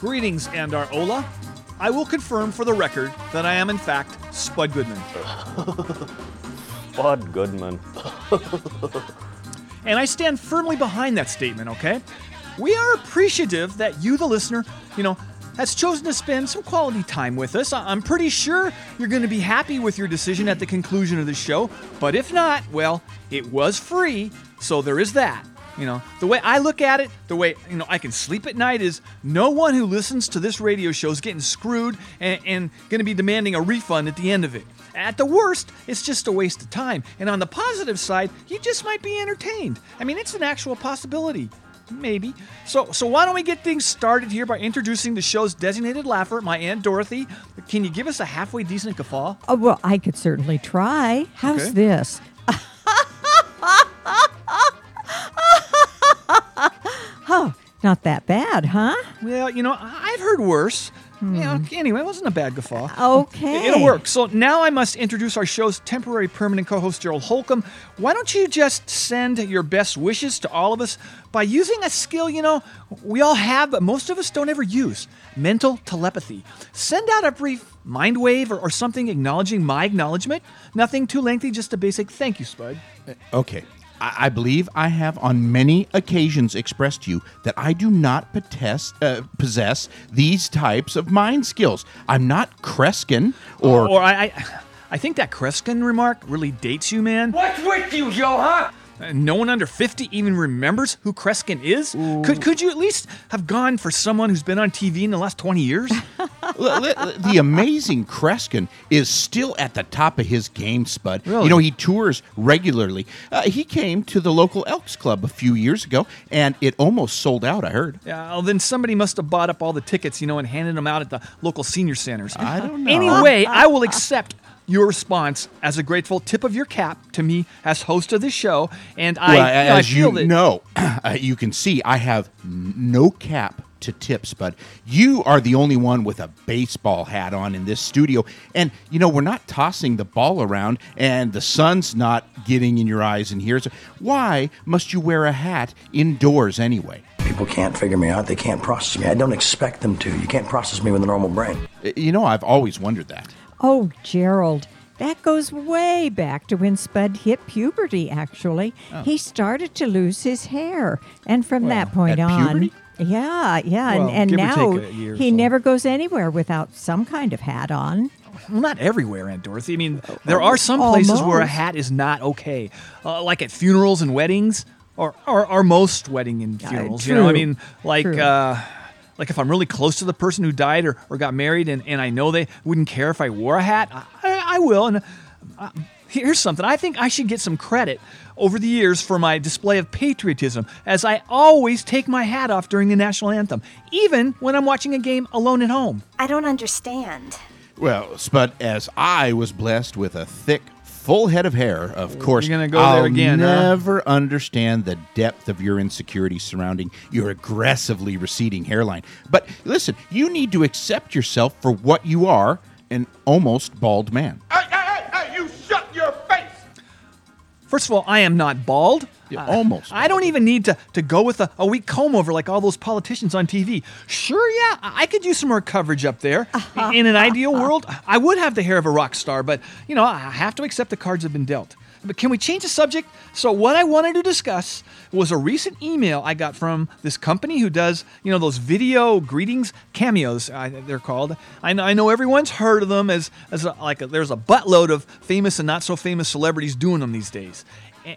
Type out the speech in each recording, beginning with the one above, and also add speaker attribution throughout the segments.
Speaker 1: Greetings, Andar Ola. I will confirm for the record that I am, in fact, Spud Goodman.
Speaker 2: Spud Goodman.
Speaker 1: And I stand firmly behind that statement, okay? We are appreciative that you, the listener, you know, has chosen to spend some quality time with us. I- I'm pretty sure you're going to be happy with your decision at the conclusion of the show, but if not, well, it was free, so there is that. You know, the way I look at it, the way, you know, I can sleep at night is no one who listens to this radio show is getting screwed and, and going to be demanding a refund at the end of it. At the worst, it's just a waste of time. And on the positive side, you just might be entertained. I mean, it's an actual possibility. Maybe. So so why don't we get things started here by introducing the show's designated laugher, my Aunt Dorothy. Can you give us a halfway decent guffaw?
Speaker 3: Oh, well, I could certainly try. How's
Speaker 1: Okay.
Speaker 3: this? Oh, not that bad, huh?
Speaker 1: Well, you know, I- I've heard worse. Hmm. You know, anyway, it wasn't a bad guffaw.
Speaker 3: Okay.
Speaker 1: It'll work. So now I must introduce our show's temporary permanent co host, Gerald Holcomb. Why don't you just send your best wishes to all of us by using a skill, you know, we all have, but most of us don't ever use mental telepathy. Send out a brief mind wave or, or something acknowledging my acknowledgement. Nothing too lengthy, just a basic thank you, Spud.
Speaker 4: Uh, okay. I, I believe I have on many occasions expressed to you that I do not possess, uh, possess these types of mind skills. I'm not Kreskin or.
Speaker 1: Or I, I, I think that Kreskin remark really dates you, man.
Speaker 2: What's with you, Joe, huh?
Speaker 1: Uh, No one under 50 even remembers who Kreskin is? Could, could you at least have gone for someone who's been on TV in the last 20 years?
Speaker 4: The amazing Kreskin is still at the top of his game, Spud.
Speaker 1: Really?
Speaker 4: You know, he tours regularly. Uh, he came to the local Elks Club a few years ago, and it almost sold out, I heard.
Speaker 1: yeah, well, then somebody must have bought up all the tickets, you know, and handed them out at the local senior centers.
Speaker 4: I don't know.
Speaker 1: Anyway, I will accept your response as a grateful tip of your cap to me as host of the show. And I,
Speaker 4: well,
Speaker 1: you know, I
Speaker 4: as
Speaker 1: feel
Speaker 4: you
Speaker 1: that.
Speaker 4: know, uh, you can see I have no cap to tips, Bud. You are the only one with a baseball hat on in this studio. And, you know, we're not tossing the ball around and the sun's not getting in your eyes and here. So why must you wear a hat indoors anyway?
Speaker 5: People can't figure me out. They can't process me. I don't expect them to. You can't process me with a normal brain.
Speaker 4: Uh, You know, I've always wondered that.
Speaker 3: Oh, Gerald. That goes way back to when Spud hit puberty, actually. He started to lose his hair. And from that point on.
Speaker 4: puberty?
Speaker 3: Yeah, yeah.
Speaker 1: Well,
Speaker 3: and and now
Speaker 1: take a year or
Speaker 3: he
Speaker 1: so.
Speaker 3: never goes anywhere without some kind of hat on.
Speaker 1: Well, not everywhere, Aunt Dorothy. I mean, there are some places where a hat is not okay, uh, like at funerals and weddings, or or, or most wedding and funerals. you know, I mean, like uh, like if I'm really close to the person who died or, or got married, and, and I know they wouldn't care if I wore a hat, I, I, I will. And uh, here's something: I think I should get some credit over the years for my display of patriotism, as I always take my hat off during the national anthem, even when I'm watching a game alone at home.
Speaker 6: I don't understand.
Speaker 4: Well, Spud, as I was blessed with a thick, full head of hair, of course,
Speaker 1: gonna go
Speaker 4: I'll
Speaker 1: there again, huh?
Speaker 4: never understand the depth of your insecurity surrounding your aggressively receding hairline. But listen, you need to accept yourself for what you are an almost bald man.
Speaker 1: First of all, I am not bald.
Speaker 4: Yeah, uh, almost
Speaker 1: I don't even need to, to go with a, a weak comb over like all those politicians on TV. Sure, yeah, I I could use some more coverage up there. Uh-huh. In an ideal uh-huh. world, I would have the hair of a rock star, but, you know, I have to accept the cards have been dealt. But can we change the subject? So what I wanted to discuss was a recent email I got from this company who does, you know, those video greetings cameos. I, they're called. I know, I know everyone's heard of them as as a, like a, there's a buttload of famous and not so famous celebrities doing them these days.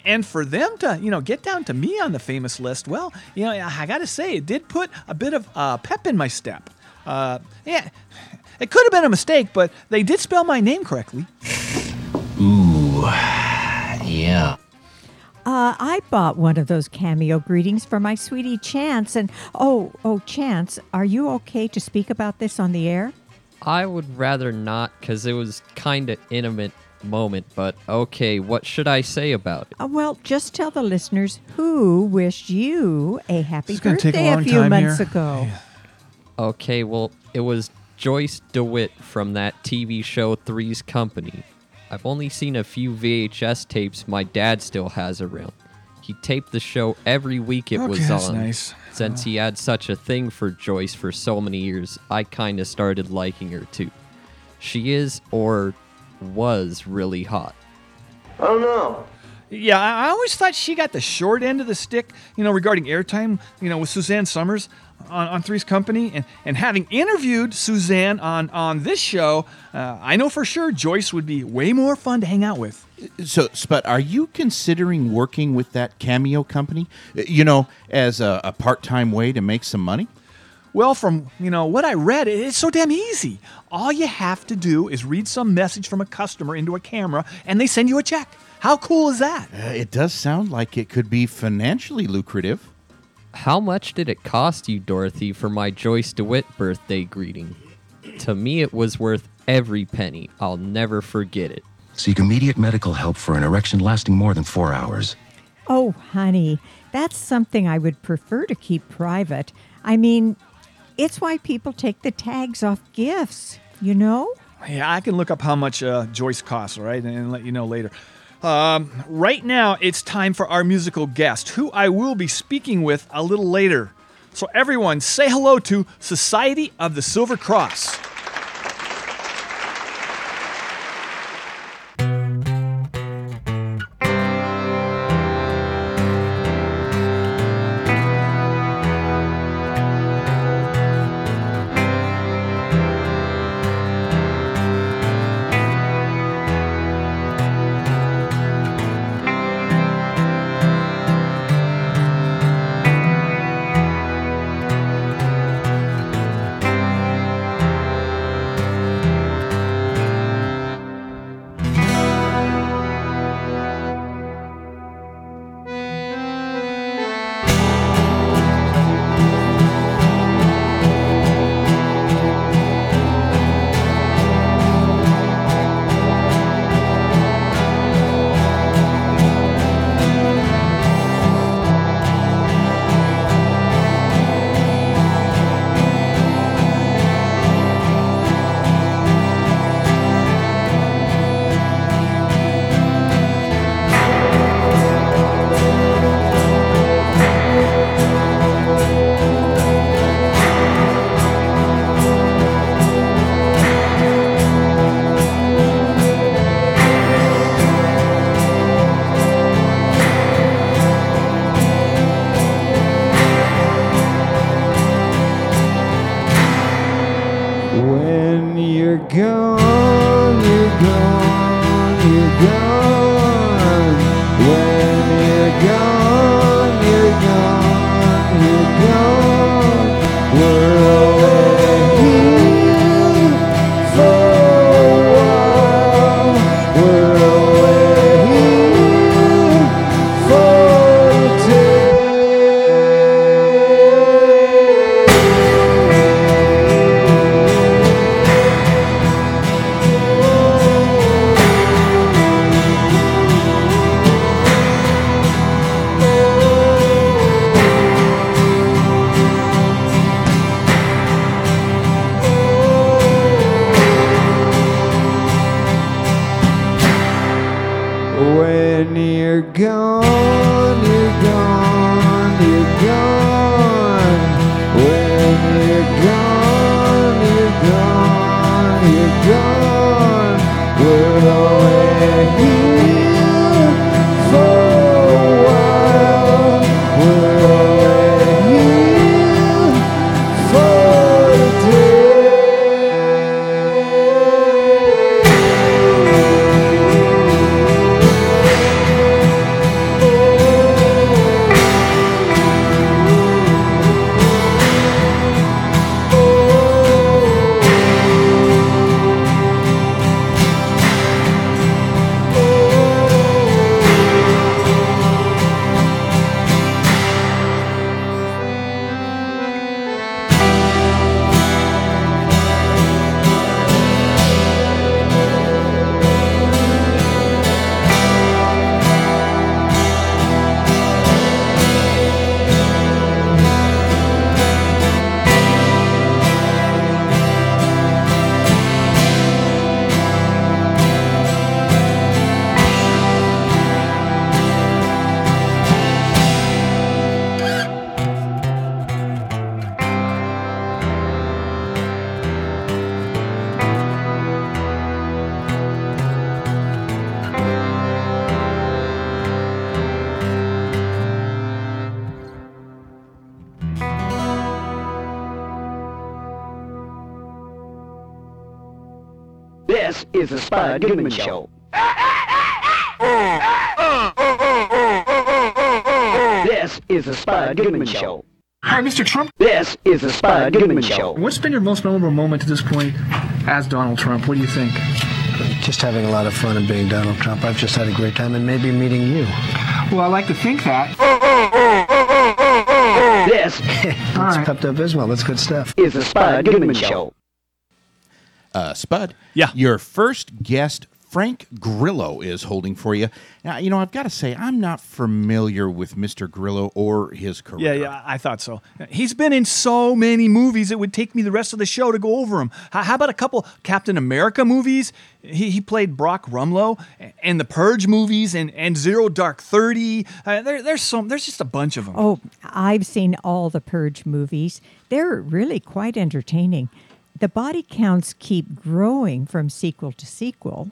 Speaker 1: And for them to, you know, get down to me on the famous list, well, you know, I got to say, it did put a bit of uh, pep in my step. Uh, yeah, it could have been a mistake, but they did spell my name correctly.
Speaker 6: Yeah.
Speaker 3: Uh, I bought one of those cameo greetings for my sweetie Chance. And oh, oh, Chance, are you okay to speak about this on the air?
Speaker 6: I would rather not because it was kind of intimate moment, but okay, what should I say about it?
Speaker 3: Uh, well, just tell the listeners who wished you a happy
Speaker 1: This is take a
Speaker 3: birthday a, few
Speaker 1: time
Speaker 3: months
Speaker 1: here.
Speaker 3: ago.
Speaker 6: Okay, well, it was Joyce DeWitt from that TV show Three's Company. I've only seen a few VHS tapes my dad still has around. He taped the show every week it
Speaker 1: Okay,
Speaker 6: was
Speaker 1: that's
Speaker 6: on.
Speaker 1: nice.
Speaker 6: Since he had such a thing for Joyce for so many years, I kind of started liking her too. She is, or was, really hot. I don't know.
Speaker 1: Yeah, I I always thought she got the short end of the stick, you know, regarding airtime, you know, with Suzanne Somers on, on Three's Company. And, and having interviewed Suzanne on, on this show, uh, I know for sure Joyce would be way more fun to hang out with.
Speaker 4: So, Spud, are you considering working with that cameo company? Uh, You know, as a, a part-time way to make some money?
Speaker 1: Well, from you know what I read, it's so damn easy. All you have to do is read some message from a customer into a camera, and they send you a check. How cool is that?
Speaker 4: Uh, it does sound like it could be financially lucrative.
Speaker 6: How much did it cost you, Dorothy, for my Joyce DeWitt birthday greeting? To me, it was worth every penny. I'll never forget it.
Speaker 7: Seek immediate medical help for an erection lasting more than four hours.
Speaker 3: Oh, honey, that's something I would prefer to keep private. I mean, it's why people take the tags off gifts, you know?
Speaker 1: Yeah, I can look up how much uh, Joyce costs, all right, and, and let you know later. Um, right now, it's time for our musical guest, who I will be speaking with a little later. So, everyone, say hello to Society of the Silver Cross.
Speaker 8: Is the Spud Goodman Show. This is the Spud Goodman Show.
Speaker 1: Hi, Mr. Trump.
Speaker 8: This is the Spud Goodman Show.
Speaker 1: What's been your most memorable moment to this point as Donald Trump? What do you think?
Speaker 9: Just having a lot of fun and being Donald Trump. I've just had a great time and maybe meeting you.
Speaker 1: Well, I like to think that.
Speaker 8: This
Speaker 9: It's Pepto Bismol. That's good stuff.
Speaker 8: is the Spud Goodman Show.
Speaker 4: Uh, Spud. Yeah. Your first guest, Frank Grillo, is holding for you. Now, you know, I've got to say, I'm not familiar with Mr. Grillo or his career.
Speaker 1: Yeah, yeah, I thought so. He's been in so many movies, it would take me the rest of the show to go over him. How how about a couple Captain America movies? He, he played Brock Rumlow, and the Purge movies, and, and Zero Dark Thirty. Uh, there, there's some. There's just a bunch of them.
Speaker 3: Oh, I've seen all the Purge movies. They're really quite entertaining. The body counts keep growing from sequel to sequel.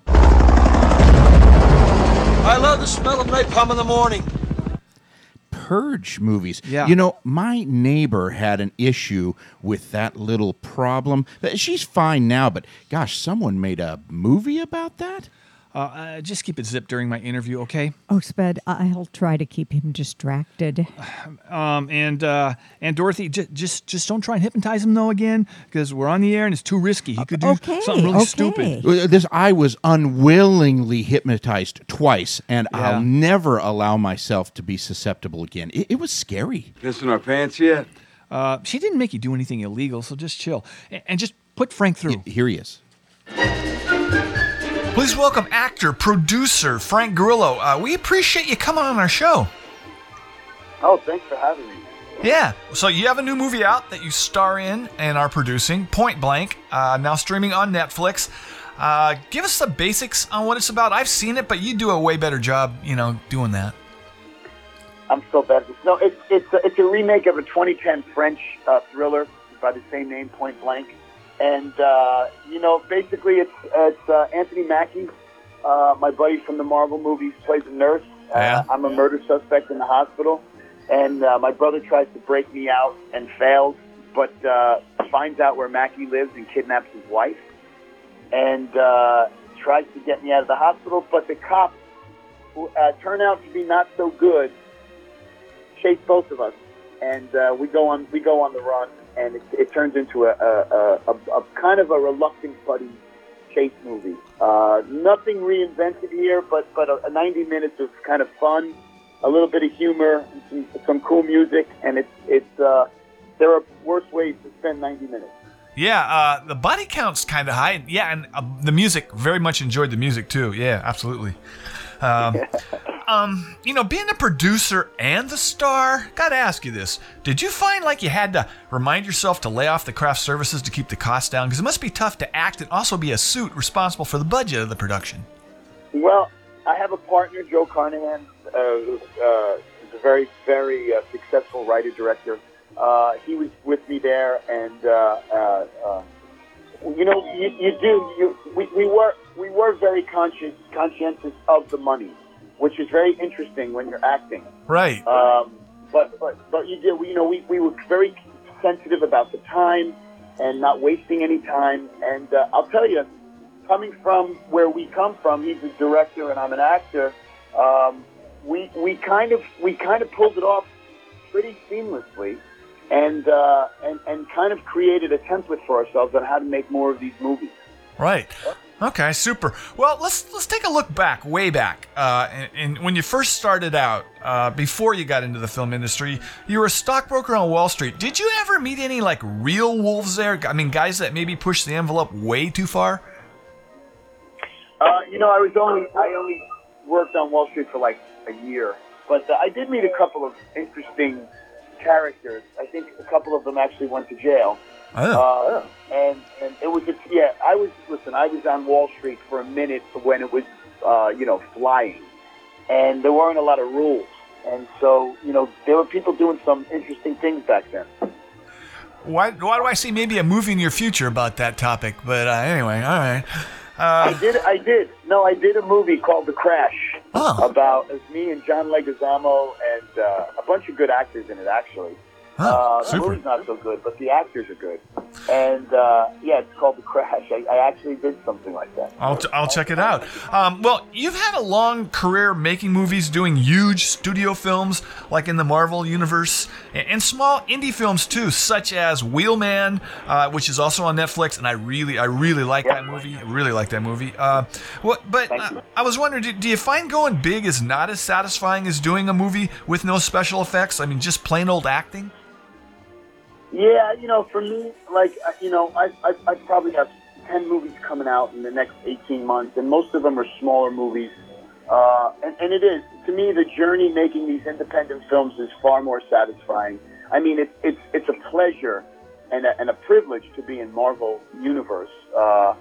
Speaker 10: I love the smell of napalm in the morning.
Speaker 4: Purge movies.
Speaker 10: Yeah.
Speaker 4: You know, my neighbor had an issue with that little problem. She's fine now, but gosh, someone made a movie about that?
Speaker 1: Uh, uh, just keep it zipped during my interview, okay?
Speaker 3: Oh, Spud, I'll try to keep him distracted.
Speaker 1: Um, and uh, and Dorothy, j- just just don't try and hypnotize him though again, because we're on the air and it's too risky. He could do
Speaker 3: Okay,
Speaker 1: something really
Speaker 3: okay.
Speaker 1: stupid.
Speaker 4: Uh, This I was unwillingly hypnotized twice, and
Speaker 1: Yeah.
Speaker 4: I'll never allow myself to be susceptible again. It, it was scary.
Speaker 10: Pissing our pants yet?
Speaker 1: Uh, she didn't make you do anything illegal, so just chill and, and just put Frank through.
Speaker 4: Here he is.
Speaker 11: Please welcome actor, producer Frank Grillo. Uh, we appreciate you coming on our show.
Speaker 12: Oh, thanks for having me.
Speaker 11: Yeah. So you have a new movie out that you star in and are producing, Point Blank, uh, now streaming on Netflix. Uh, give us the basics on what it's about. I've seen it, but you do a way better job, you know, doing that.
Speaker 12: I'm so bad. No, it's it's a, it's a remake of a 2010 French uh, thriller by the same name, Point Blank. And uh, you know, basically, it's it's uh, Anthony Mackie, uh, my buddy from the Marvel movies, plays a nurse. Uh, I'm a murder suspect in the hospital, and uh, my brother tries to break me out and fails, but uh, finds out where Mackie lives and kidnaps his wife, and uh, tries to get me out of the hospital. But the cops, who uh, turn out to be not so good, chase both of us, and uh, we go on we go on the run, and it, it turns into a, a, a, a, kind of a reluctant buddy chase movie. Uh, nothing reinvented here, but but a, a 90 minutes of kind of fun, a little bit of humor, some, some cool music, and it's it's uh, there are worse ways to spend 90 minutes.
Speaker 11: Yeah, uh, the body count's kind of high. Yeah, and uh, the music, very much enjoyed the music too. Yeah, absolutely. Um, um, you know, being a producer and the star, gotta ask you this: Did you find like you had to remind yourself to lay off the craft services to keep the costs down? Because it must be tough to act and also be a suit responsible for the budget of the production.
Speaker 12: Well, I have a partner, Joe Carnahan, uh, who uh, a very, very uh, successful writer director. Uh, he was with me there, and uh, uh, you know, you, you do. You, we, we were we were very conscious, conscientious of the money, which is very interesting when you're acting.
Speaker 11: Right.
Speaker 12: Um, but but but you did. You know, we, we were very sensitive about the time and not wasting any time. And uh, I'll tell you, coming from where we come from, he's a director and I'm an actor. Um, we we kind of we kind of pulled it off pretty seamlessly, and uh, and and kind of created a template for ourselves on how to make more of these movies.
Speaker 11: Right. Okay, super. Well, let's let's take a look back, way back, uh, and, and when you first started out, uh, before you got into the film industry, you were a stockbroker on Wall Street. Did you ever meet any like real wolves there? I mean, guys that maybe pushed the envelope way too far.
Speaker 12: Uh, you know, I was only I only worked on Wall Street for like a year, but uh, I did meet a couple of interesting characters. I think a couple of them actually went to jail. Uh, and and it was a, yeah. I was listen. I was on Wall Street for a minute when it was uh, you know flying, and there weren't a lot of rules, and so you know there were people doing some interesting things back then.
Speaker 11: Why, why do I see maybe a movie in your future about that topic? But uh, anyway, all right.
Speaker 12: I
Speaker 11: Uh,
Speaker 12: did. I did. No, I did a movie called The Crash Oh. about it was me and John Leguizamo and uh, a bunch of good actors in it actually. Uh, the movie's not so good, but the actors are good. And uh, yeah, it's called The Crash. I, I actually did something like that.
Speaker 1: I'll, t- I'll check it out. Um, well, you've had a long career making movies, doing huge studio films like in the Marvel universe, and, and small indie films too, such as Wheelman, uh, which is also on Netflix, and I really, I really like that movie. I really like that movie. Uh, what? But uh, I was wondering, do, do you find going big is not as satisfying as doing a movie with no special effects? I mean, just plain old acting.
Speaker 12: Yeah, you know, for me, like, you know, I, I, I probably have 10 movies coming out in the next 18 months, and most of them are smaller movies. Uh, and, and it is, to me, the journey making these independent films is far more satisfying. I mean, it's, it's, it's a pleasure and a, and a privilege to be in Marvel Universe. Uh,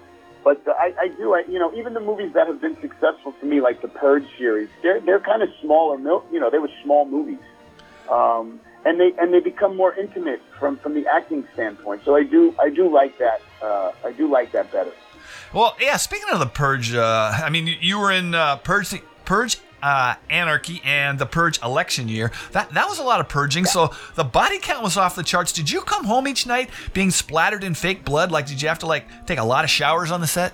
Speaker 12: but the, I, I do, I, you know, even the movies that have been successful for me, like the Purge series, they're, they're kind of smaller, you know, they were small movies. Um, and they and they become more intimate from from the acting standpoint. So I do I do like that uh, I do like that better.
Speaker 1: Well, yeah. Speaking of the Purge, uh, I mean, you- were in uh, Purge, Purge, uh, Anarchy, and the Purge election year. That that was a lot of purging. So the body count was off the charts. Did you come home each night being splattered in fake blood? Like, did you have to like take a lot of showers on the set?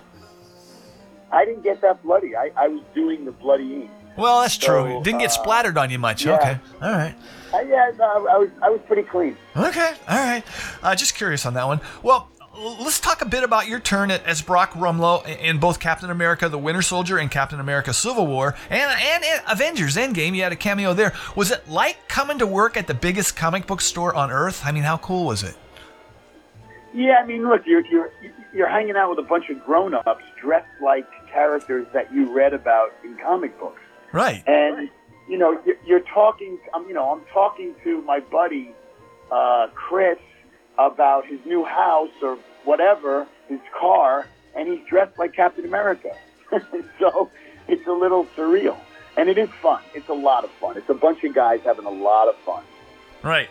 Speaker 12: I didn't get that bloody. I, I was doing the bloodying.
Speaker 1: Well, that's true. Didn't get
Speaker 12: uh,
Speaker 1: splattered on you much.
Speaker 12: yeah.
Speaker 1: Okay, all right.
Speaker 12: Uh, yeah, no, I was I was pretty clean.
Speaker 1: Okay, all right. Uh, just curious on that one. Well, let's talk a bit about your turn at, as Brock Rumlow in both Captain America: The Winter Soldier and Captain America: Civil War, and and, and Avengers: Endgame. You had a cameo there. Was it like coming to work at the biggest comic book store on Earth? I mean, how cool was it?
Speaker 12: Yeah, I mean, look, you're you're you're hanging out with a bunch of grown-ups dressed like characters that you read about in comic books.
Speaker 1: Right.
Speaker 12: And you know, you're, talking. I'm, you know, I'm talking to my buddy uh, Chris about his new house or whatever, his car, and he's dressed like Captain America. so it's a little surreal, and it is fun. It's a lot of fun. It's a bunch of guys having a lot of fun.
Speaker 1: Right.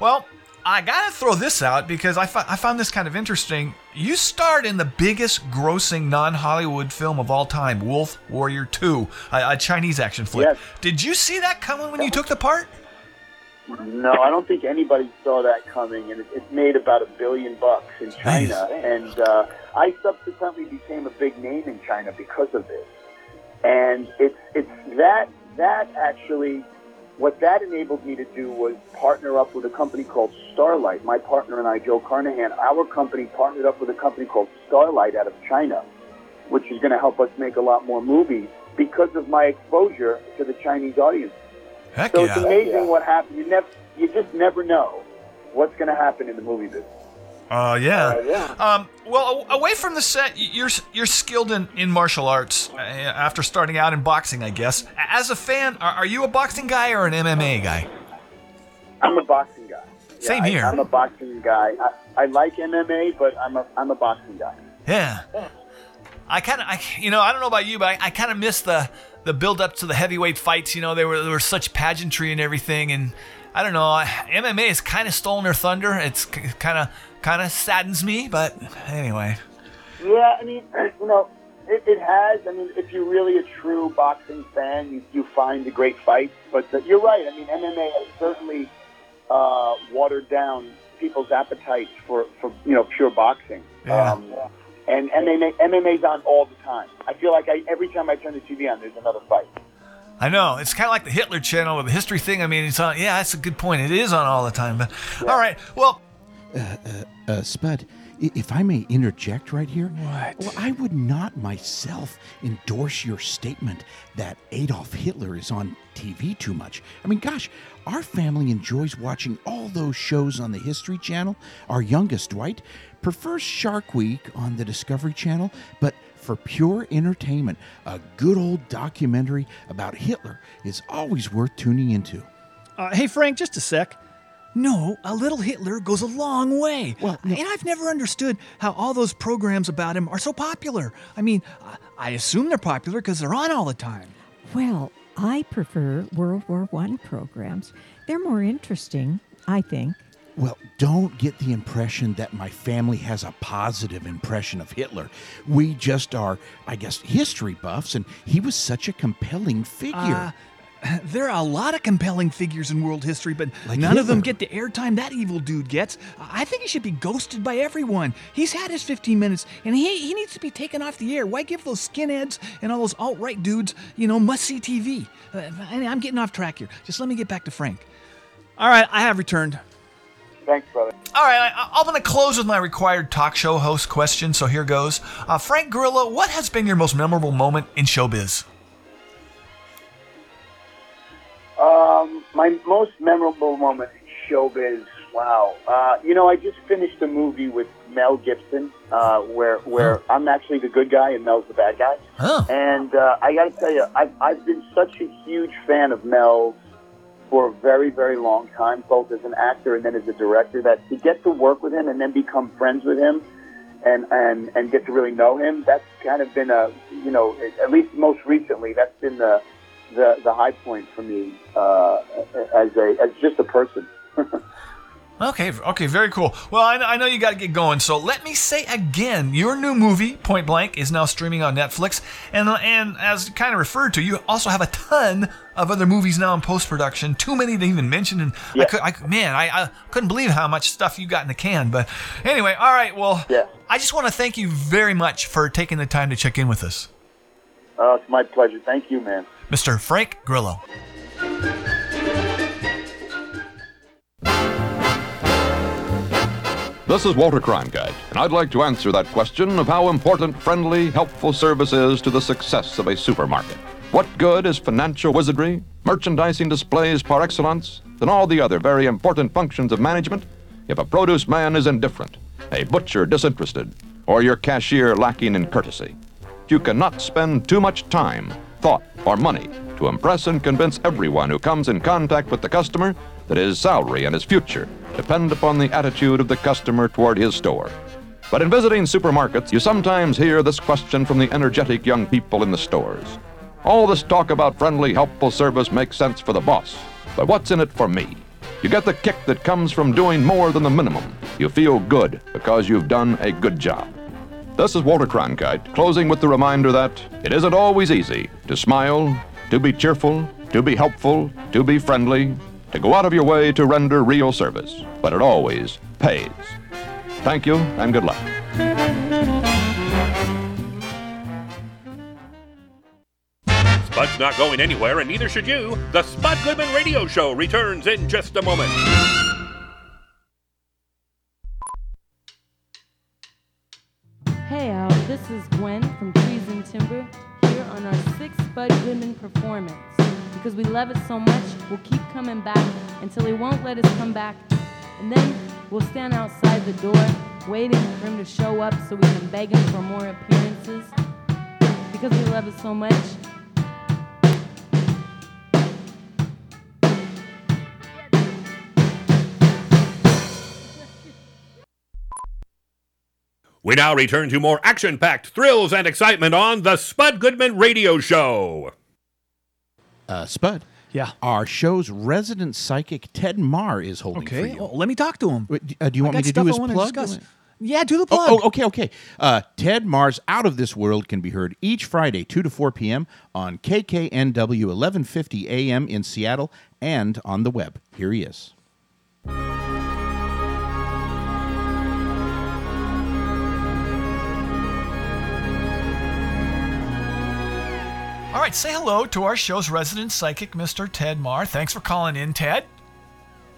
Speaker 1: Well, I gotta throw this out because I, I found this kind of interesting. You starred in the biggest grossing non Hollywood film of all time, Wolf Warrior 2, a, a Chinese action flick.
Speaker 12: Yes.
Speaker 1: Did you see that coming when you took the part?
Speaker 12: No, I don't think anybody saw that coming, and it, it made about a billion bucks in China. And uh, I subsequently became a big name in China because of this. And it's it's that that actually, what that enabled me to do was partner up with a company called Starlight. My partner and I, Joe Carnahan, our company partnered up with a company called Starlight out of China, which is going to help us make a lot more movies because of my exposure to the Chinese audience.
Speaker 1: Heck
Speaker 12: so
Speaker 1: yeah.
Speaker 12: it's amazing what happened. You never, you just never know what's going to happen in the movie business.
Speaker 1: Uh, yeah.
Speaker 12: Uh, yeah.
Speaker 1: Um, well, away from the set, you're you're skilled in, in martial arts uh, after starting out in boxing, I guess. As a fan, are, are you a boxing guy or an MMA guy?
Speaker 12: I'm a boxing guy. Yeah,
Speaker 1: Same
Speaker 12: I-
Speaker 1: here.
Speaker 12: I'm a boxing guy. I, I like MMA, but I'm a I'm a boxing guy.
Speaker 1: Yeah. I kind of, I, you know, I don't know about you, but I, I kind of miss the the build up to the heavyweight fights. You know, they were there were such pageantry and everything, and I don't know. MMA has kind of stolen their thunder. It's kind of kind of saddens me, but anyway.
Speaker 12: Yeah, I mean, you know, it, it has. I mean, if you're really a true boxing fan, you, you find the great fights. But uh, you're right. I mean, MMA has certainly uh, watered down people's appetites for, for you know pure boxing.
Speaker 1: Yeah.
Speaker 12: Um, and MMA, MMA's on all the time. I feel like I, every time I turn the TV on, there's another fight.
Speaker 1: I know it's kind of like the Hitler Channel with the history thing. I mean, it's on. Yeah, that's a good point. It is on all the time. But all right, well,
Speaker 4: Uh, uh, uh, Spud, if I may interject right here. What? Well, I would not myself endorse your statement that Adolf Hitler is on TV too much. I mean, gosh, our family enjoys watching all those shows on the History Channel. Our youngest, Dwight, prefers Shark Week on the Discovery Channel, but for pure entertainment, a good old documentary about Hitler is always worth tuning into.
Speaker 13: Uh, hey, Frank, just a sec. No, a little Hitler goes a long way. Well, and I've never understood how all those programs about him are so popular. I mean, I- I assume they're popular because they're on all the time.
Speaker 3: Well, I prefer World War One programs. They're more interesting, I think.
Speaker 4: Well, don't get the impression that my family has a positive impression of Hitler. We just are, I guess, history buffs, and he was such a compelling figure.
Speaker 13: Uh,
Speaker 1: There are a lot of compelling figures in world history, but
Speaker 4: Like
Speaker 1: none of them get the airtime that evil dude gets. I think he should be ghosted by everyone. He's had his 15 minutes, and he, he needs to be taken off the air. Why give those skinheads and all those alt right dudes, you know, must see TV? Uh, I- I'm getting off track here. Just let me get back to Frank. All right, I have returned.
Speaker 12: Thanks, brother.
Speaker 11: All right, I, I'm going to close with my required talk show host question. So here goes. Uh, Frank Grillo, what has been your most memorable moment in showbiz?
Speaker 12: Um, my most memorable moment in showbiz. Wow. Uh, you know, I just finished a movie with Mel Gibson, uh, where where I'm actually the good guy and Mel's the bad guy.
Speaker 11: Oh.
Speaker 12: And uh, I got to tell you, I've I've been such a huge fan of Mel's for a very very long time, both as an actor and then as a director. That to get to work with him and then become friends with him. And, and, and get to really know him. That's kind of been a, you know, at least most recently, that's been the, the, the high point for me uh, as a as just a person.
Speaker 11: Okay, okay, very cool. Well, I, I know you got to get going, so let me say again, your new movie, Point Blank, is now streaming on Netflix, and and as kind of referred to, you also have a ton of other movies now in post production. Too many to even mention, and I could, I, man, I, I couldn't believe how much stuff you got in the can. But anyway, all right, well, yeah. I just want to thank you very much for taking the time to check in with us,
Speaker 12: Uh, it's my pleasure. Thank you, man.
Speaker 11: Mr. Frank Grillo.
Speaker 14: This is Walter Cronkite, and I'd like to answer that question of how important friendly, helpful service is to the success of a supermarket. What good is financial wizardry, merchandising displays par excellence, and all the other very important functions of management if a produce man is indifferent, a butcher disinterested, or your cashier lacking in courtesy? You cannot spend too much time, thought, or money to impress and convince everyone who comes in contact with the customer that his salary and his future depend upon the attitude of the customer toward his store. But in visiting supermarkets, you sometimes hear this question from the energetic young people in the stores. All this talk about friendly, helpful service makes sense for the boss, but what's in it for me? You get the kick that comes from doing more than the minimum. You feel good because you've done a good job. This is Walter Cronkite, closing with the reminder that it isn't always easy to smile, to be cheerful, to be helpful, to be friendly, to go out of your way to render real service, but it always pays. Thank you and good luck.
Speaker 15: Spud's not going anywhere, and neither should you. The Spud Goodman Radio Show returns in just a moment.
Speaker 16: Is Gwen from Trees and Timber here on our sixth Spud Goodman performance. Because we love it so much, we'll keep coming back until he won't let us come back. And then we'll stand outside the door waiting for him to show up so we can beg him for more appearances. Because we love it so much.
Speaker 15: We now return to more action packed thrills and excitement on the Spud Goodman Radio Show.
Speaker 4: Uh, Spud.
Speaker 1: Yeah.
Speaker 4: Our show's resident psychic, Ted Marr, is holding for
Speaker 1: Okay,
Speaker 4: you.
Speaker 1: well, let me talk to him.
Speaker 4: Uh, do you
Speaker 1: I
Speaker 4: want me to do
Speaker 1: I
Speaker 4: his plug?
Speaker 1: discuss. Yeah, do the plug.
Speaker 4: Oh, oh, okay, okay. Uh, Ted Marr's Out of This World can be heard each Friday, 2 to 4 p.m. on KKNW 1150 AM in Seattle and on the web. Here he is.
Speaker 11: All right, say hello to our show's resident psychic, Mr. Ted Marr. Thanks for calling in, Ted.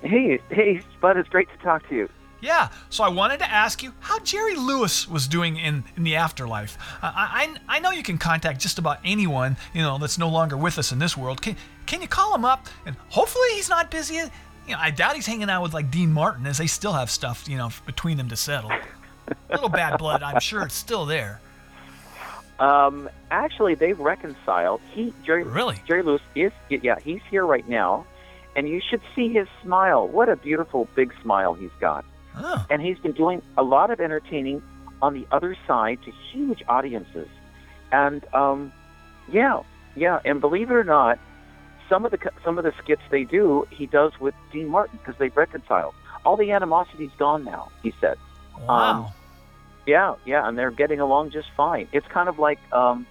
Speaker 17: Hey, hey, Spud, it's great to talk to you.
Speaker 11: Yeah, so I wanted to ask you how Jerry Lewis was doing in, in the afterlife. Uh, I, I I know you can contact just about anyone you know that's no longer with us in this world. Can can you call him up and hopefully he's not busy. You know, I doubt he's hanging out with like Dean Martin as they still have stuff you know between them to settle. A little bad blood, I'm sure it's still there.
Speaker 17: Um, actually, they've reconciled. He, Jerry,
Speaker 11: really,
Speaker 17: Jerry Lewis is, yeah, he's here right now, and you should see his smile. What a beautiful big smile he's got.
Speaker 11: Oh.
Speaker 17: And he's been doing a lot of entertaining on the other side to huge audiences, and um, yeah, yeah, and believe it or not, some of the some of the skits they do, he does with Dean Martin because they've reconciled. All the animosity's gone now. He said.
Speaker 11: Wow.
Speaker 17: Um, yeah, yeah, and they're getting along just fine. It's kind of like um,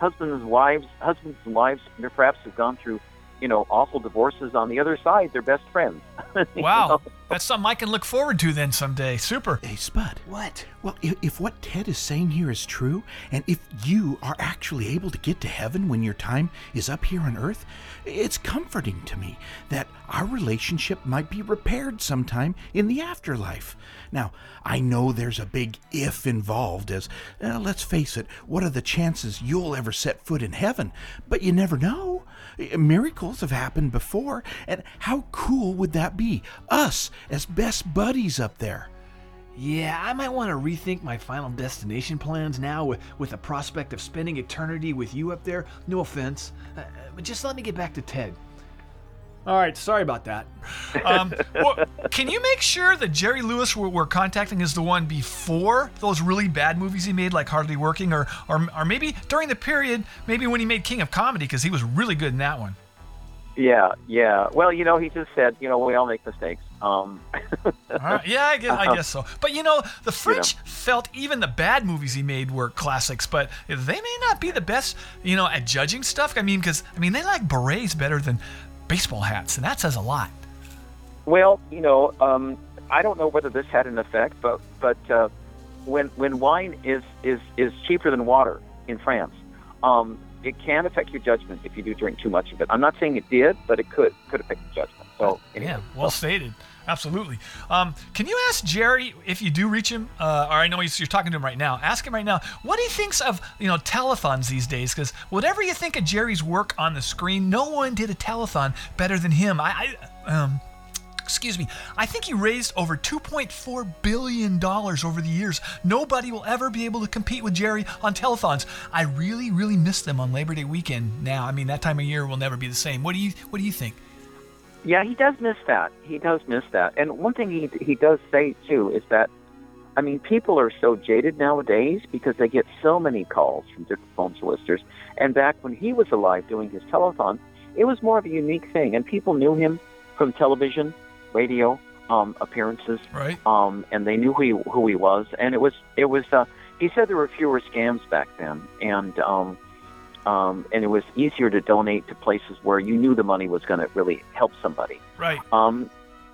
Speaker 17: husbands and wives, husbands and wives, perhaps have gone through you know, awful divorces on the other side. They're best friends.
Speaker 1: Wow.
Speaker 17: know?
Speaker 1: That's something I can look forward to then someday. Super.
Speaker 4: Hey, Spud.
Speaker 18: What?
Speaker 4: Well, if, if what Ted is saying here is true, and if you are actually able to get to heaven when your time is up here on earth, it's comforting to me that our relationship might be repaired sometime in the afterlife. Now, I know there's a big if involved, as, uh, let's face it, what are the chances you'll ever set foot in heaven? But you never know. Uh, Miracles have happened before, and how cool would that be? Us as best buddies up there.
Speaker 18: Yeah, I might want to rethink my final destination plans now with, with the prospect of spending eternity with you up there. No offense. Uh, but just let me get back to Ted. All right, sorry about that.
Speaker 1: Um, well, can you make sure that Jerry Lewis we're, we're contacting is the one before those really bad movies he made, like Hardly Working, or or, or maybe during the period, maybe when he made King of Comedy, because he was really good in that one.
Speaker 17: Yeah, yeah. Well, you know, he just said, you know, we all make mistakes. Um,
Speaker 1: All right, Yeah, I guess, I guess so. But you know, the French felt even the bad movies he made were classics, but they may not be the best, you know, at judging stuff. I mean, because I mean, they like berets better than baseball hats, and that says a lot.
Speaker 17: Well, you know, um, I don't know whether this had an effect, but but uh, when when wine is is is cheaper than water in France, um, it can affect your judgment if you do drink too much of it. I'm not saying it did, but it could could affect your judgment. So anyway,
Speaker 1: Yeah, well stated. Absolutely. Um, can you ask Jerry if you do reach him, uh, or I know he's, you're talking to him right now? Ask him right now what he thinks of you know telethons these days. Because whatever you think of Jerry's work on the screen, no one did a telethon better than him. I, I um, excuse me. I think he raised over 2.4 billion dollars over the years. Nobody will ever be able to compete with Jerry on telethons. I really, really miss them on Labor Day weekend. Now, I mean that time of year will never be the same. What do you What do you think?
Speaker 17: Yeah, he does miss that. He does miss that. And one thing he he does say too is that, I mean, people are so jaded nowadays because they get so many calls from different phone solicitors. And back when he was alive doing his telethon, it was more of a unique thing, and people knew him from television, radio um, appearances,
Speaker 1: right?
Speaker 17: Um, and they knew who he, who he was. And it was it was. Uh, he said there were fewer scams back then, and um, um, and it was easier to donate to places where you knew the money was going to really help somebody.
Speaker 1: Right.
Speaker 17: Um,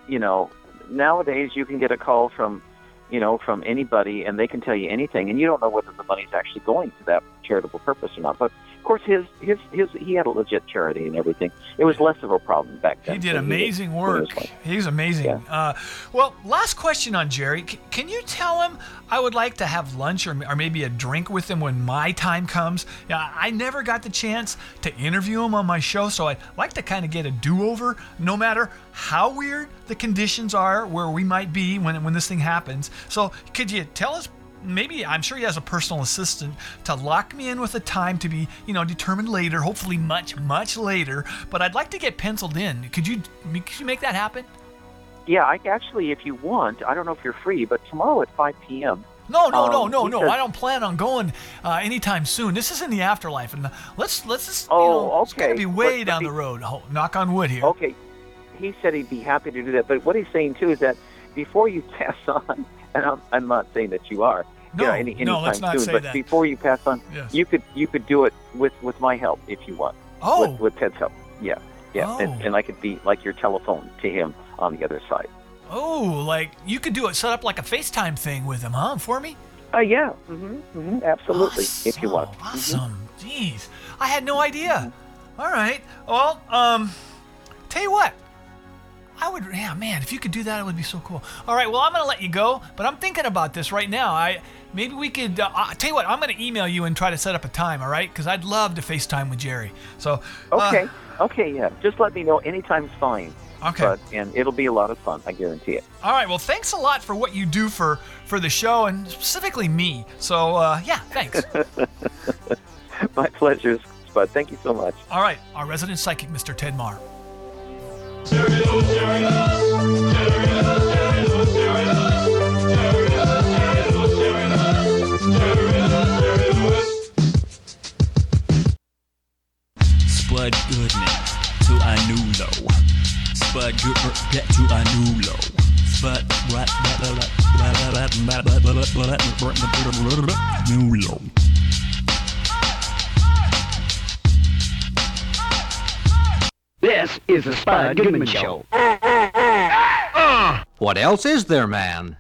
Speaker 17: you know, nowadays you can get a call from, you know, from anybody, and they can tell you anything, and you don't know whether the money's actually going to that charitable purpose or not. But course, his his his he had a legit charity and everything. It was less of a problem back then.
Speaker 1: He did amazing
Speaker 17: is- than it is
Speaker 1: work. He's amazing. Uh, well, last question on Jerry. C- can you tell him I would like to have lunch or, or maybe a drink with him when my time comes? Yeah, I never got the chance to interview him on my show, so I'd like to kind of get a do-over, no matter how weird the conditions are where we might be when when this thing happens. So could you tell us? Maybe I'm sure he has a personal assistant to lock me in with a time to be, you know, determined later. Hopefully, much, much later. But I'd like to get penciled in. Could you, could you make that happen?
Speaker 17: Yeah, I actually, if you want, I don't know if you're free, but tomorrow at 5 p.m.
Speaker 1: No, no, no,
Speaker 17: um,
Speaker 1: no,
Speaker 17: he
Speaker 1: no.
Speaker 17: said-
Speaker 1: I don't plan on going uh, anytime soon. This is in the afterlife, and let's let's just.
Speaker 17: Oh,
Speaker 1: you know, It's
Speaker 17: okay.
Speaker 1: gonna be way
Speaker 17: But- but
Speaker 1: down
Speaker 17: the-
Speaker 1: road. Ho- Knock on wood here.
Speaker 17: Okay. He said he'd be happy to do that. But what he's saying too is that before you pass on, and I'm, I'm not saying that you are, you
Speaker 1: No,
Speaker 17: know, any,
Speaker 1: no, let's not
Speaker 17: soon,
Speaker 1: say
Speaker 17: but
Speaker 1: that.
Speaker 17: before you pass on,
Speaker 1: Yes.
Speaker 17: you could you could do it with with my help if you want.
Speaker 1: Oh.
Speaker 17: With, with Ted's help. Yeah. Yeah.
Speaker 1: Oh.
Speaker 17: And, and I could be like your telephone to him on the other side.
Speaker 1: Oh, like you could do it, set up like a FaceTime thing with him, huh? For me?
Speaker 17: Uh, yeah. Mm-hmm, mm-hmm, absolutely. if you want. Mm-hmm.
Speaker 1: Awesome. Jeez, I had no idea. All right. Well, um, tell you what. I would, yeah, man. If you could do that, it would be so cool. All right. Well, I'm gonna let you go, but I'm thinking about this right now. I maybe we could. Uh, I tell you what. I'm gonna email you and try to set up a time. All right? Because I'd love to FaceTime with Jerry. So. uh,
Speaker 17: Okay. okay. Yeah. Just let me know. Anytime's fine.
Speaker 1: Okay.
Speaker 17: But, and it'll be a lot of fun. I guarantee it.
Speaker 1: all right. Well, thanks a lot for what you do for for the show and specifically me. So uh, yeah, thanks.
Speaker 17: My pleasure, Spud. Thank you so much.
Speaker 1: all right. Our resident psychic, Mr. Ted Marr.
Speaker 19: Spud Goodman to a new low. Spud Goodman to a new low. Spud new
Speaker 8: This is the Spud Goodman Show.
Speaker 20: What else is there, man?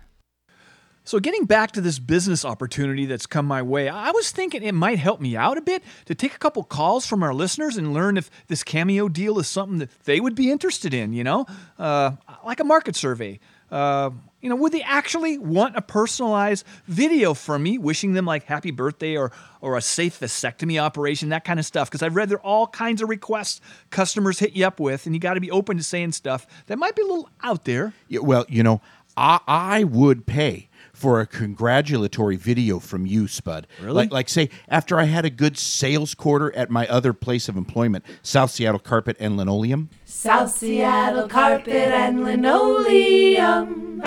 Speaker 1: So, getting back to this business opportunity that's come my way, I was thinking it might help me out a bit to take a couple calls from our listeners and learn if this cameo deal is something that they would be interested in, you know, uh, like a market survey. Uh, you know, would they actually want a personalized video from me, wishing them like happy birthday or or a safe vasectomy operation, that kind of stuff? Because I've read there are all kinds of requests customers hit you up with, and you got to be open to saying stuff that might be a little out there.
Speaker 4: Yeah, well, you know, I, I would pay for a congratulatory video from you, Spud.
Speaker 1: Really?
Speaker 4: Like, like, say, after I had a good sales quarter at my other place of employment, South Seattle Carpet and Linoleum.
Speaker 21: South Seattle carpet and linoleum.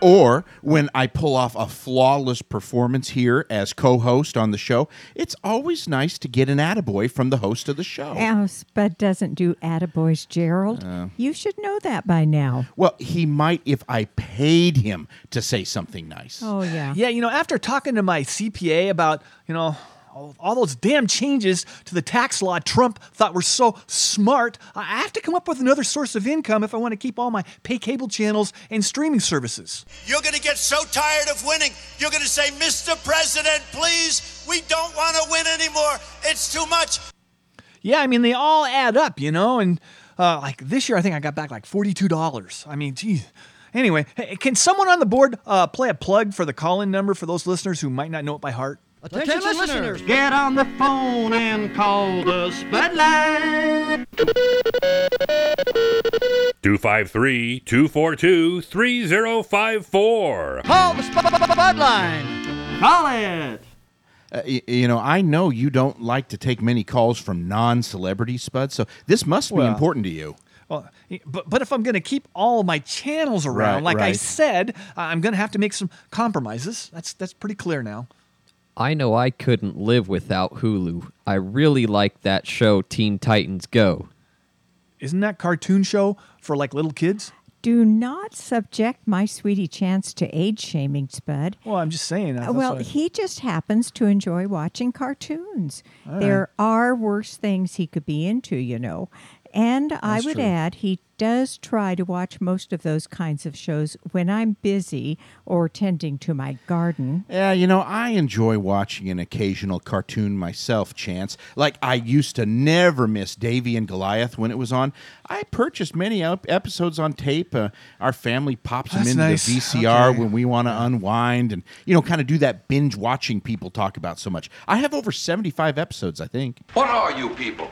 Speaker 4: Or when I pull off a flawless performance here as co host on the show, it's always nice to get an attaboy from the host of the show.
Speaker 3: Oh, Spud doesn't do attaboys, Gerald.
Speaker 4: Uh.
Speaker 3: you should know that by now.
Speaker 4: Well, he might if I paid him to say something nice.
Speaker 3: Oh, yeah.
Speaker 1: Yeah, you know, after talking to my CPA about, you know, all, all those damn changes to the tax law Trump thought were so smart, I have to come up with another source of income if I want to keep all my pay cable channels and streaming services.
Speaker 22: You're going to get so tired of winning. You're going to say, Mr. President, please, we don't want to win anymore. It's too much.
Speaker 1: Yeah, I mean, they all add up, you know, and uh, like this year, I think I got back like $42. I mean, geez. Anyway, hey, can someone on the board uh, play a plug for the call in number for those listeners who might not know it by heart?
Speaker 23: Attention, listeners, get on the phone and call the Spud Line.
Speaker 15: 253 242 3054.
Speaker 23: Call the Spud Line. Call it.
Speaker 4: Uh, y- you know, I know you don't like to take many calls from non celebrities, Spud, so this must be important to you.
Speaker 1: Well, but, but if I'm going to keep all my channels around,
Speaker 4: Right,
Speaker 1: like I said, I'm going to have to make some compromises. That's that's pretty clear now.
Speaker 6: I know I couldn't live without Hulu. I really like that show, Teen Titans Go.
Speaker 1: Isn't that cartoon show for like little kids?
Speaker 3: Do not subject my sweetie Chance to age shaming, Spud.
Speaker 1: Well, I'm just saying. Uh, that's
Speaker 3: well,
Speaker 1: what I-
Speaker 3: he just happens to enjoy watching cartoons.
Speaker 1: All
Speaker 3: there are worse things he could be into, you know. And I would
Speaker 4: true.
Speaker 3: add, he does try to watch most of those kinds of shows when I'm busy or tending to my garden.
Speaker 4: Yeah, you know, I enjoy watching an occasional cartoon myself, Chance. Like, I used to never miss Davey and Goliath when it was on. I purchased many ep- episodes on tape. Uh, our family pops them
Speaker 1: That's
Speaker 4: into
Speaker 1: nice.
Speaker 4: the VCR
Speaker 1: Okay.
Speaker 4: when we want to unwind and, you know, kind of do that binge watching people talk about so much. I have over 75 episodes, I think.
Speaker 22: What are you people?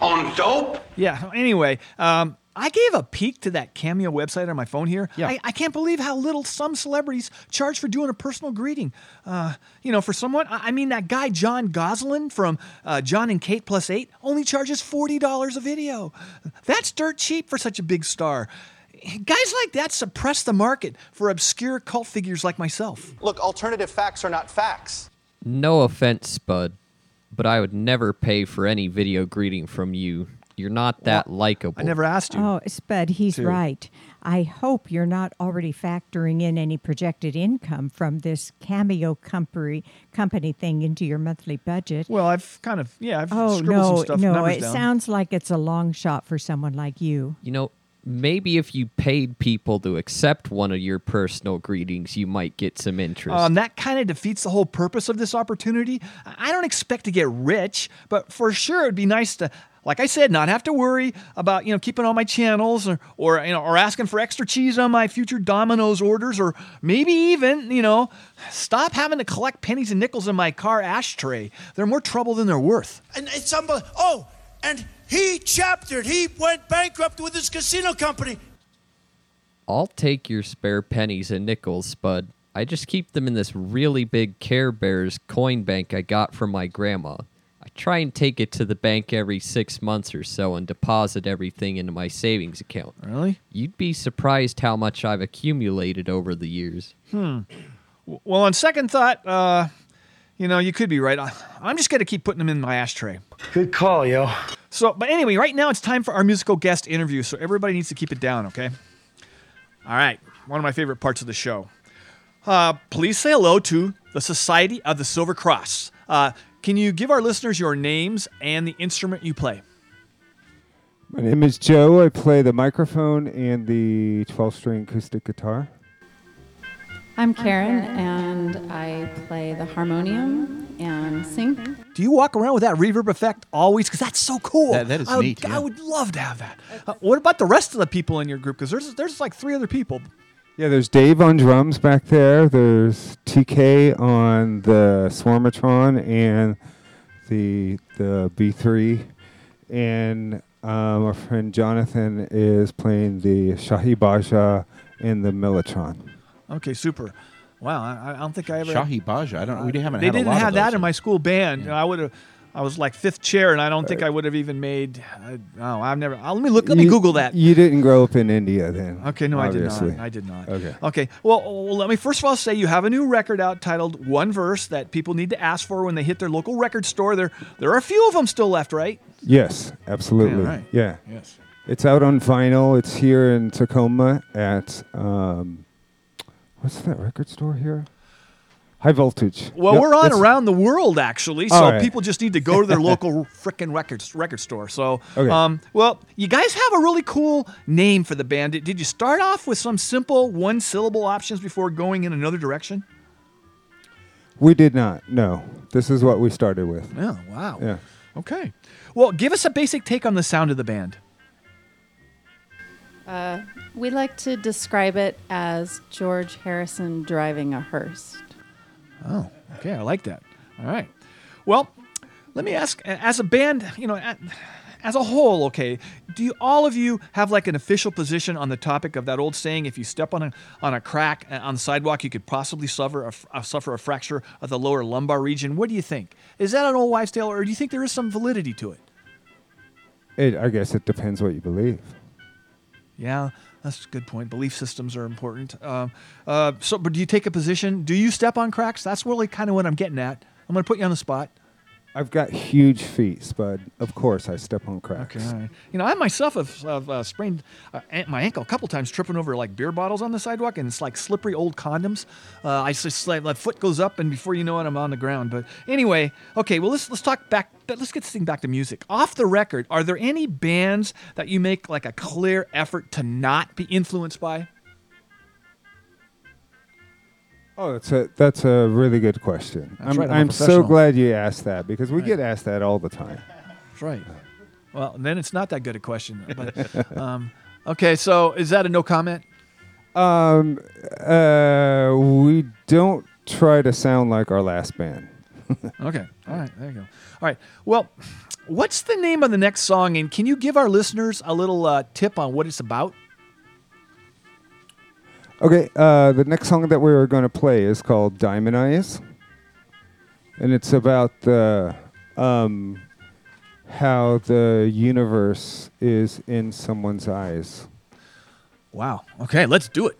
Speaker 22: On dope?
Speaker 1: Yeah. Anyway, um, I gave a peek to that Cameo website on my phone here.
Speaker 4: Yeah.
Speaker 1: I, I can't believe how little some celebrities charge for doing a personal greeting. Uh, you know, for someone, I I mean, that guy Jon Gosselin from uh, Jon and Kate Plus Eight only charges forty dollars a video. That's dirt cheap for such a big star. Guys like that suppress the market for obscure cult figures like myself.
Speaker 24: Look, alternative facts are not facts.
Speaker 6: No offense, Spud, but I would never pay for any video greeting from you. You're not that likable.
Speaker 1: I never asked you.
Speaker 3: Oh, Spud, he's
Speaker 1: to.
Speaker 3: right. I hope you're not already factoring in any projected income from this cameo company company thing into your monthly budget.
Speaker 1: Well, I've kind of yeah, I've
Speaker 3: Oh
Speaker 1: scribbled
Speaker 3: no,
Speaker 1: some stuff.
Speaker 3: no!
Speaker 1: numbers
Speaker 3: It
Speaker 1: down.
Speaker 3: sounds like it's a long shot for someone like you.
Speaker 6: You know, maybe if you paid people to accept one of your personal greetings, you might get some interest.
Speaker 1: Um, that kind of defeats the whole purpose of this opportunity. I don't expect to get rich, but for sure it'd be nice to, like I said, not have to worry about you know keeping all my channels or or you know or asking for extra cheese on my future Domino's orders or maybe even you know stop having to collect pennies and nickels in my car ashtray. They're more trouble than they're worth.
Speaker 22: And it's unbelievable. Oh, and he chaptered. He went bankrupt with his casino company.
Speaker 6: I'll take your spare pennies and nickels, Spud. I just keep them in this really big Care Bears coin bank I got from my grandma. I try and take it to the bank every six months or so and deposit everything into my savings account.
Speaker 1: Really?
Speaker 6: You'd be surprised how much I've accumulated over the years.
Speaker 1: Hmm. Well, on second thought, uh, you know, you could be right. I- I'm just going to keep putting them in my ashtray.
Speaker 9: Good call, yo.
Speaker 1: So, but anyway, right now it's time for our musical guest interview. So everybody needs to keep it down, okay? All right, one of my favorite parts of the show. Uh, please say hello to the Society of the Silver Cross. Uh, can you give our listeners your names and the instrument you play?
Speaker 25: My name is Joe. I play the microphone and the 12 string acoustic guitar.
Speaker 26: I'm Karen, and I play the harmonium and sing.
Speaker 1: Do you walk around with that reverb effect always? Because that's so cool.
Speaker 4: That- that is
Speaker 1: I would,
Speaker 4: neat,
Speaker 1: I would love to have that. Uh, what about the rest of the people in your group? Because there's there's like three other people.
Speaker 25: Yeah, there's Dave on drums back there. There's TK on the Swarmatron and the the B3, and um, our friend Jonathan is playing the Shahi Baaja and the Mellotron.
Speaker 1: Okay, super. Wow, I, I don't think I ever.
Speaker 4: Shahi Baaja. I don't. We haven't
Speaker 1: They
Speaker 4: had
Speaker 1: didn't
Speaker 4: lot
Speaker 1: have
Speaker 4: of
Speaker 1: that
Speaker 4: those.
Speaker 1: in my school band. I would have. I was like fifth chair, and I don't think I would have even made. Uh, oh, I've never. Uh, let me look. Let me Google that.
Speaker 25: You didn't grow up in India then.
Speaker 1: Okay, no,
Speaker 25: obviously.
Speaker 1: I did not. I did not.
Speaker 25: Okay.
Speaker 1: Okay. Well, well, let me first of all say you have a new record out titled One Verse that people need to ask for when they hit their local record store. There, there are a few of them still left, right?
Speaker 25: Yes, absolutely.
Speaker 1: right.
Speaker 25: Yeah.
Speaker 1: Yes.
Speaker 25: It's out on vinyl. It's here in Tacoma at um, what's that record store here? High Voltage.
Speaker 1: Well,
Speaker 25: Yep,
Speaker 1: we're on around the world actually, so
Speaker 25: All right.
Speaker 1: people just need to go to their local frickin' record record store. So,
Speaker 25: Okay.
Speaker 1: um, well, you guys have a really cool name for the band. Did, did you start off with some simple one syllable options before going in another direction?
Speaker 25: We did not. No, this is what we started with.
Speaker 1: Oh, wow.
Speaker 25: Yeah.
Speaker 1: Okay. Well, give us a basic take on the sound of the band.
Speaker 26: Uh, we like to describe it as George Harrison driving a hearse.
Speaker 1: Oh, okay. I like that. All right. Well, let me ask as a band, you know, as a whole, okay, do you, all of you have like an official position on the topic of that old saying if you step on a, on a crack uh, on the sidewalk, you could possibly suffer a, f- uh, suffer a fracture of the lower lumbar region? What do you think? Is that an old wives' tale, or do you think there is some validity to it?
Speaker 25: It, I guess it depends what you believe.
Speaker 1: Yeah, that's a good point. Belief systems are important. Um, uh, so, but do you take a position? Do you step on cracks? That's really kind of what I'm getting at. I'm going to put you on the spot.
Speaker 25: I've got huge feet, Spud. Of course, I step on cracks.
Speaker 1: Okay. You know, I myself have, have uh, sprained uh, my ankle a couple times tripping over like beer bottles on the sidewalk, and it's like slippery old condoms. Uh, I just like foot goes up, and before you know it, I'm on the ground. But anyway, okay. Well, let's let's talk back. but Let's get this thing back to music. Off the record, are there any bands that you make like a clear effort to not be influenced by?
Speaker 25: Oh, that's a that's a really good question.
Speaker 1: That's
Speaker 25: I'm
Speaker 1: right, I'm
Speaker 25: I'm so glad you asked that because we get asked that all the time.
Speaker 1: That's right. Well, then it's not that good a question. But um, okay, so is that a no comment?
Speaker 25: Um, uh, we don't try to sound like our last band.
Speaker 1: Okay. All right. There you go. All right. Well, what's the name of the next song? And can you give our listeners a little uh, tip on what it's about?
Speaker 25: Okay, uh, the next song that we are going to play is called Diamond Eyes, and it's about the um, how the universe is in someone's eyes.
Speaker 1: Wow. Okay, let's do it.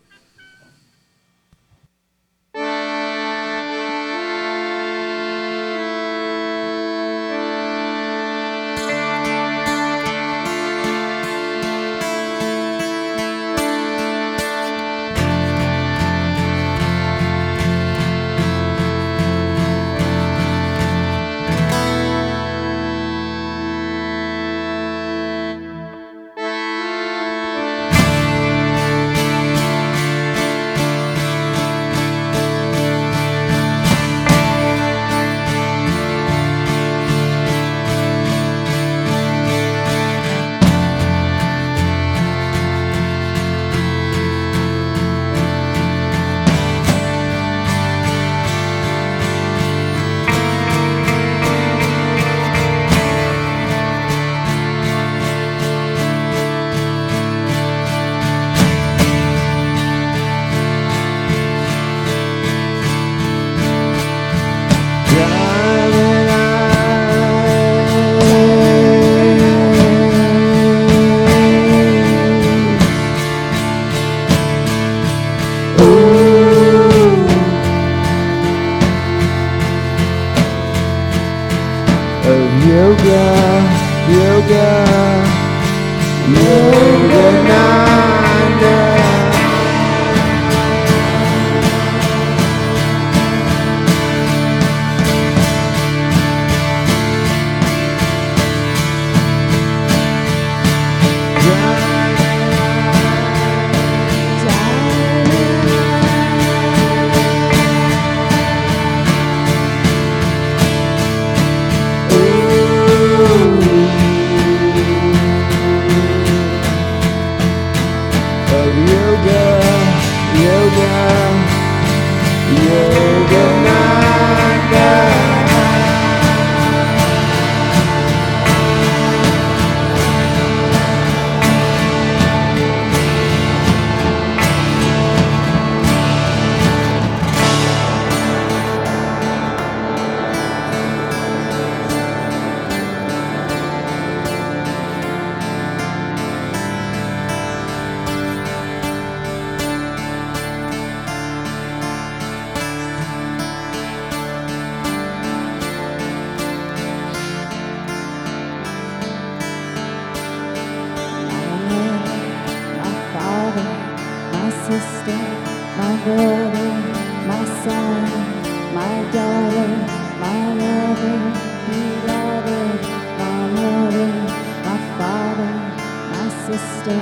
Speaker 21: Sister,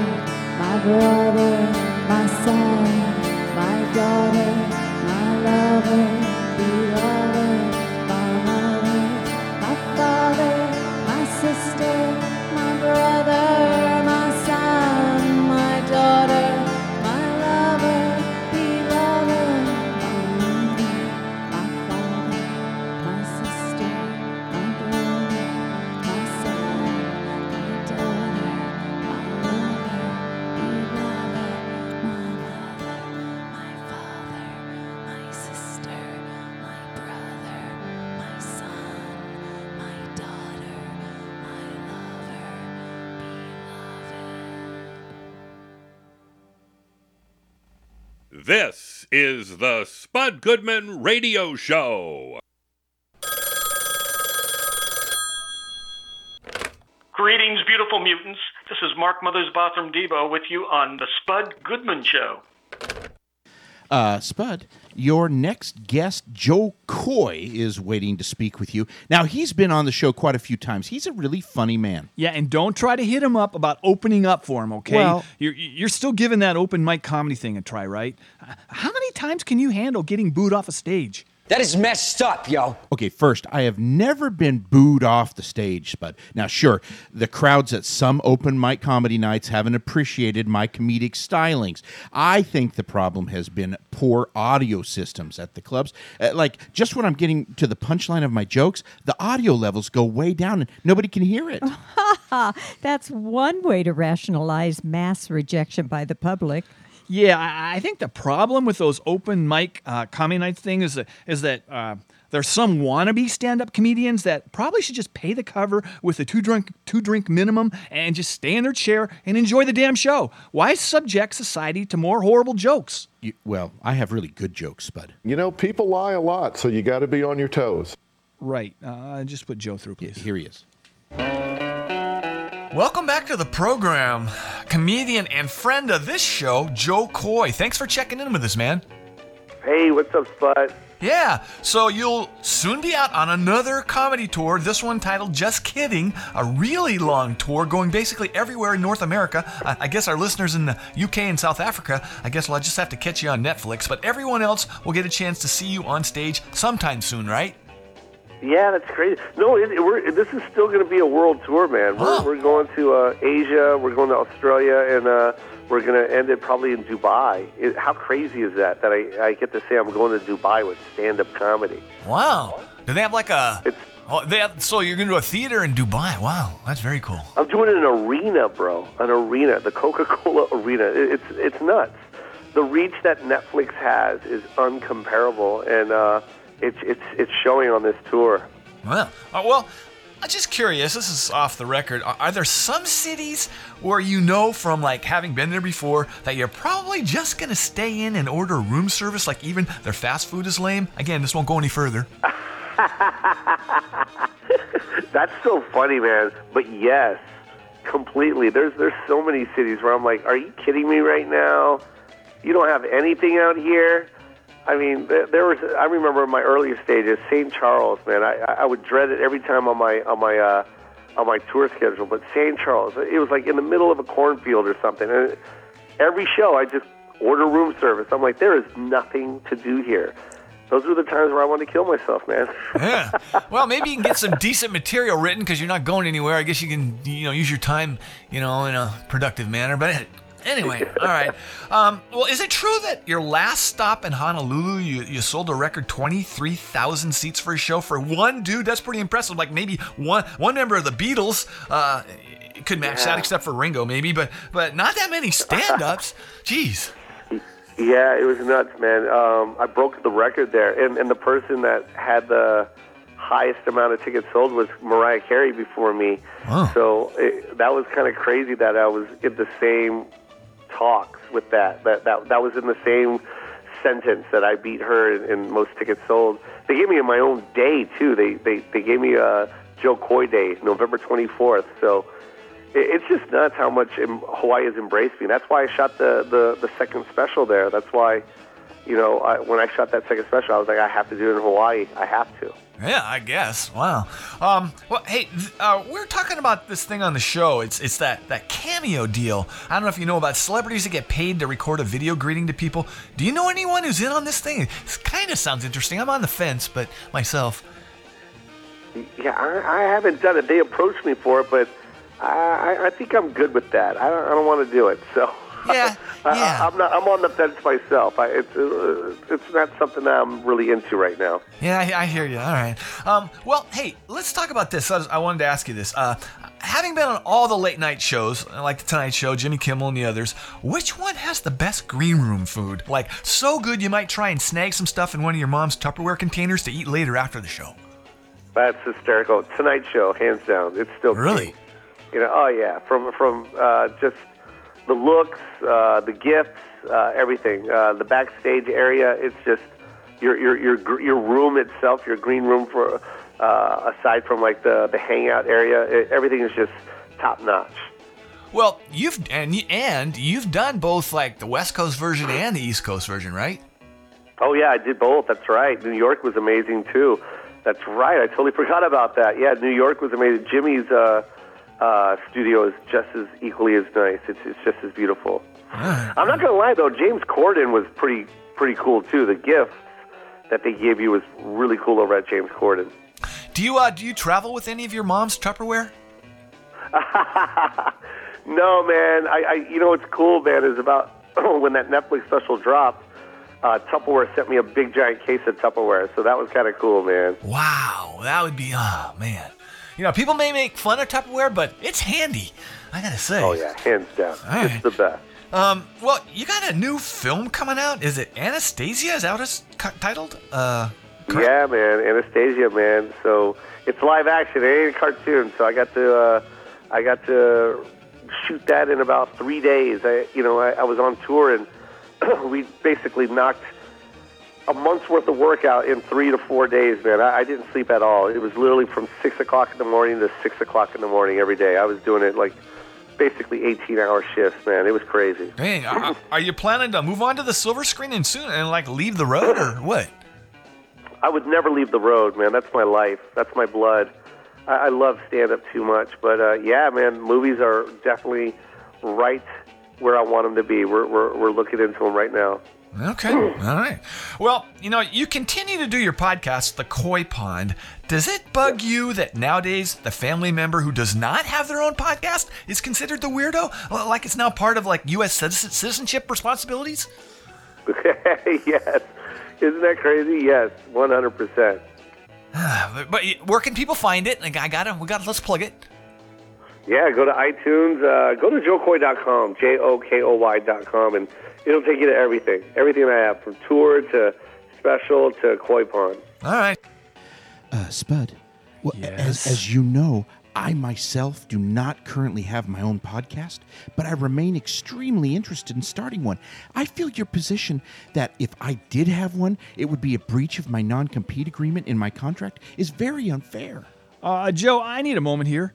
Speaker 21: my brother, my son, my daughter, my lover,
Speaker 15: This is the Spud Goodman Radio Show.
Speaker 27: Greetings, beautiful mutants. This is Mark Mother's Bathroom Debo with you on the Spud Goodman Show.
Speaker 4: Uh, Spud, your next guest, Jo Koy, is waiting to speak with you. Now, he's been on the show quite a few times. He's a really funny man.
Speaker 28: Yeah, and don't try to hit him up about opening up for him, okay?
Speaker 4: Well-
Speaker 28: you're, you're still giving that open mic comedy thing a try, right? How many times can you handle getting booed off a stage?
Speaker 4: That is messed up, yo. Okay, first, I have never been booed off the stage, Spud. Now, sure, the crowds at some open mic comedy nights haven't appreciated my comedic stylings. I think the problem has been poor audio systems at the clubs. Uh, like, just when I'm getting to the punchline of my jokes, the audio levels go way down and nobody can hear it.
Speaker 3: That's one way to rationalize mass rejection by the public.
Speaker 28: Yeah, I, I think the problem with those open mic uh, comedy nights thing is that, is that uh, there's some wannabe stand-up comedians that probably should just pay the cover with a two drink two drink minimum and just stay in their chair and enjoy the damn show. Why subject society to more horrible jokes?
Speaker 4: You, well, I have really good jokes, Spud.
Speaker 29: You know, people lie a lot, so you got to be on your toes.
Speaker 28: Right. Uh, just put Jo through, please.
Speaker 4: Here he is.
Speaker 1: Welcome back to the program. Comedian and friend of this show, Jo Koy. Thanks for checking in with us, man.
Speaker 30: Hey, what's up, Spud?
Speaker 1: Yeah, so you'll soon be out on another comedy tour, this one titled Just Kidding, a really long tour going basically everywhere in North America. I, I guess our listeners in the UK and South Africa, I guess we'll just have to catch you on Netflix, but everyone else will get a chance to see you on stage sometime soon, right?
Speaker 30: Yeah, that's crazy. No, it, we're, this is still going to be a world tour, man. We're, we're going to uh, Asia, we're going to Australia, and uh, we're going to end it probably in Dubai. It, how crazy is that? That I, I get to say I'm going to Dubai with stand-up comedy.
Speaker 1: Wow. Do they have like a. oh, they have, so you're going to do a theater in Dubai. Wow, that's very cool.
Speaker 30: I'm doing an arena, bro. An arena, the Coca-Cola arena. It, it's it's nuts. The reach that Netflix has is uncomparable, and uh, it's it's it's showing on this tour.
Speaker 1: Well, uh, well, I'm just curious. This is off the record. Are, are there some cities where you know from like having been there before that you're probably just gonna stay in and order room service? Like even their fast food is lame. Again, this won't go any further.
Speaker 30: That's so funny, man. But yes, completely. There's there's so many cities where I'm like, are you kidding me right now? You don't have anything out here. I mean, there, was. I remember in my earlier stages, St. Charles, man. I I would dread it every time on my on my uh, on my tour schedule. But St. Charles, it was like in the middle of a cornfield or something. And every show, I just order room service. I'm like, there is nothing to do here. Those were the times where I wanted to kill myself, man.
Speaker 1: yeah. Well, maybe you can get some decent material written because you're not going anywhere. I guess you can, you know, use your time, you know, in a productive manner. But anyway, all right. Um, well, is it true that your last stop in Honolulu, you, you sold a record 23,000 seats for a show for one dude? That's pretty impressive. Like maybe one one member of the Beatles uh, could match that, except for Ringo, maybe. But but not that many stand-ups. Jeez.
Speaker 30: Yeah, it was nuts, man. Um, I broke the record there, and and the person that had the highest amount of tickets sold was Mariah Carey before me. So it, that was kind of crazy that I was in the same talks with that. That that that was in the same sentence that I beat her in, in most tickets sold. They gave me my own day too. They they they gave me a Jo Koy Day, November twenty fourth. So it, it's just nuts how much Hawaii has embraced me. That's why I shot the the, the second special there. That's why, you know, I, when I shot that second special, I was like, I have to do it in Hawaii. I have to.
Speaker 1: Yeah, I guess. Wow. Um, well, hey, th- uh, we're talking about this thing on the show. It's it's that that cameo deal. I don't know if you know about celebrities that get paid to record a video greeting to people. Do you know anyone who's in on this thing? This kind of sounds interesting. I'm on the fence, but myself.
Speaker 30: Yeah, I, I haven't done it. They approached me for it, but I, I, I think I'm good with that. I don't, I don't want to do it. So
Speaker 1: yeah,
Speaker 30: I, I'm not. I'm on the fence myself. I, it's uh, it's not something that I'm really into right now.
Speaker 1: Yeah, I, I hear you. All right. Um, well, hey, let's talk about this. I, was- I wanted to ask you this. Uh, having been on all the late night shows, like the Tonight Show, Jimmy Kimmel, and the others, which one has the best green room food? Like so good you might try and snag some stuff in one of your mom's Tupperware containers to eat later after the show.
Speaker 30: That's hysterical. Tonight Show, hands down. It's still
Speaker 1: really.
Speaker 30: king. You know, oh yeah, from from uh, just the looks, uh, the gifts, uh, everything. Uh, the backstage area, it's just your your your your room itself, your green room for uh, aside from like the the hangout area, it, everything is just top notch.
Speaker 1: Well, you've and and you've done both like the West Coast version and the East Coast version, right?
Speaker 30: Oh yeah, I did both. That's right. New York was amazing too. That's right. I totally forgot about that. Yeah, New York was amazing. Jimmy's uh, uh, studio is just as equally as nice. It's it's just as beautiful. I'm not gonna lie though, James Corden was pretty pretty cool too. The gifts that they gave you was really cool over at James Corden.
Speaker 1: Do you uh do you travel with any of your mom's Tupperware?
Speaker 30: no, man. I, I you know what's cool, man, is about when that Netflix special dropped. Uh, Tupperware sent me a big giant case of Tupperware, so that was kind of cool, man.
Speaker 1: Wow, that would be oh man. You know, people may make fun of Tupperware, but it's handy. I gotta say.
Speaker 30: Oh yeah, hands down, it's the best.
Speaker 1: Um, well, you got a new film coming out. Is it Anastasia? Is that what it's titled? Uh,
Speaker 30: Yeah, man, Anastasia, man. So it's live action. It ain't a cartoon. So I got to, uh, I got to shoot that in about three days. I, you know, I, I was on tour and we basically knocked a month's worth of workout in three to four days, man. I, I didn't sleep at all. It was literally from six o'clock in the morning to six o'clock in the morning every day. I was doing it like basically 18 hour shifts, man. It was crazy.
Speaker 1: Dang, are, are you planning to move on to the silver screen and soon and like leave the road or what?
Speaker 30: I would never leave the road, man. That's my life. That's my blood. I, I love stand up too much, but uh, yeah, man, movies are definitely right where I want them to be. We're we're, we're looking into them right now.
Speaker 1: Okay. All right. Well, you know, you continue to do your podcast, The Koy Pond. Does it bug you that nowadays the family member who does not have their own podcast is considered the weirdo? Like it's now part of like U.S. citizenship responsibilities?
Speaker 30: yes, isn't that crazy? Yes, 100. percent
Speaker 1: but, but where can people find it? Like, I got it. we got it. let's plug it.
Speaker 30: Yeah, go to iTunes. Uh, go to jokoy.com, J O K O Y.com, and it'll take you to everything. Everything I have, from tour to special to Koy pond.
Speaker 1: All right.
Speaker 4: Uh, Spud, well, as, as you know, I myself do not currently have my own podcast, but I remain extremely interested in starting one. I feel your position that if I did have one, it would be a breach of my non compete agreement in my contract is very unfair.
Speaker 31: Uh, Jo, I need a moment here.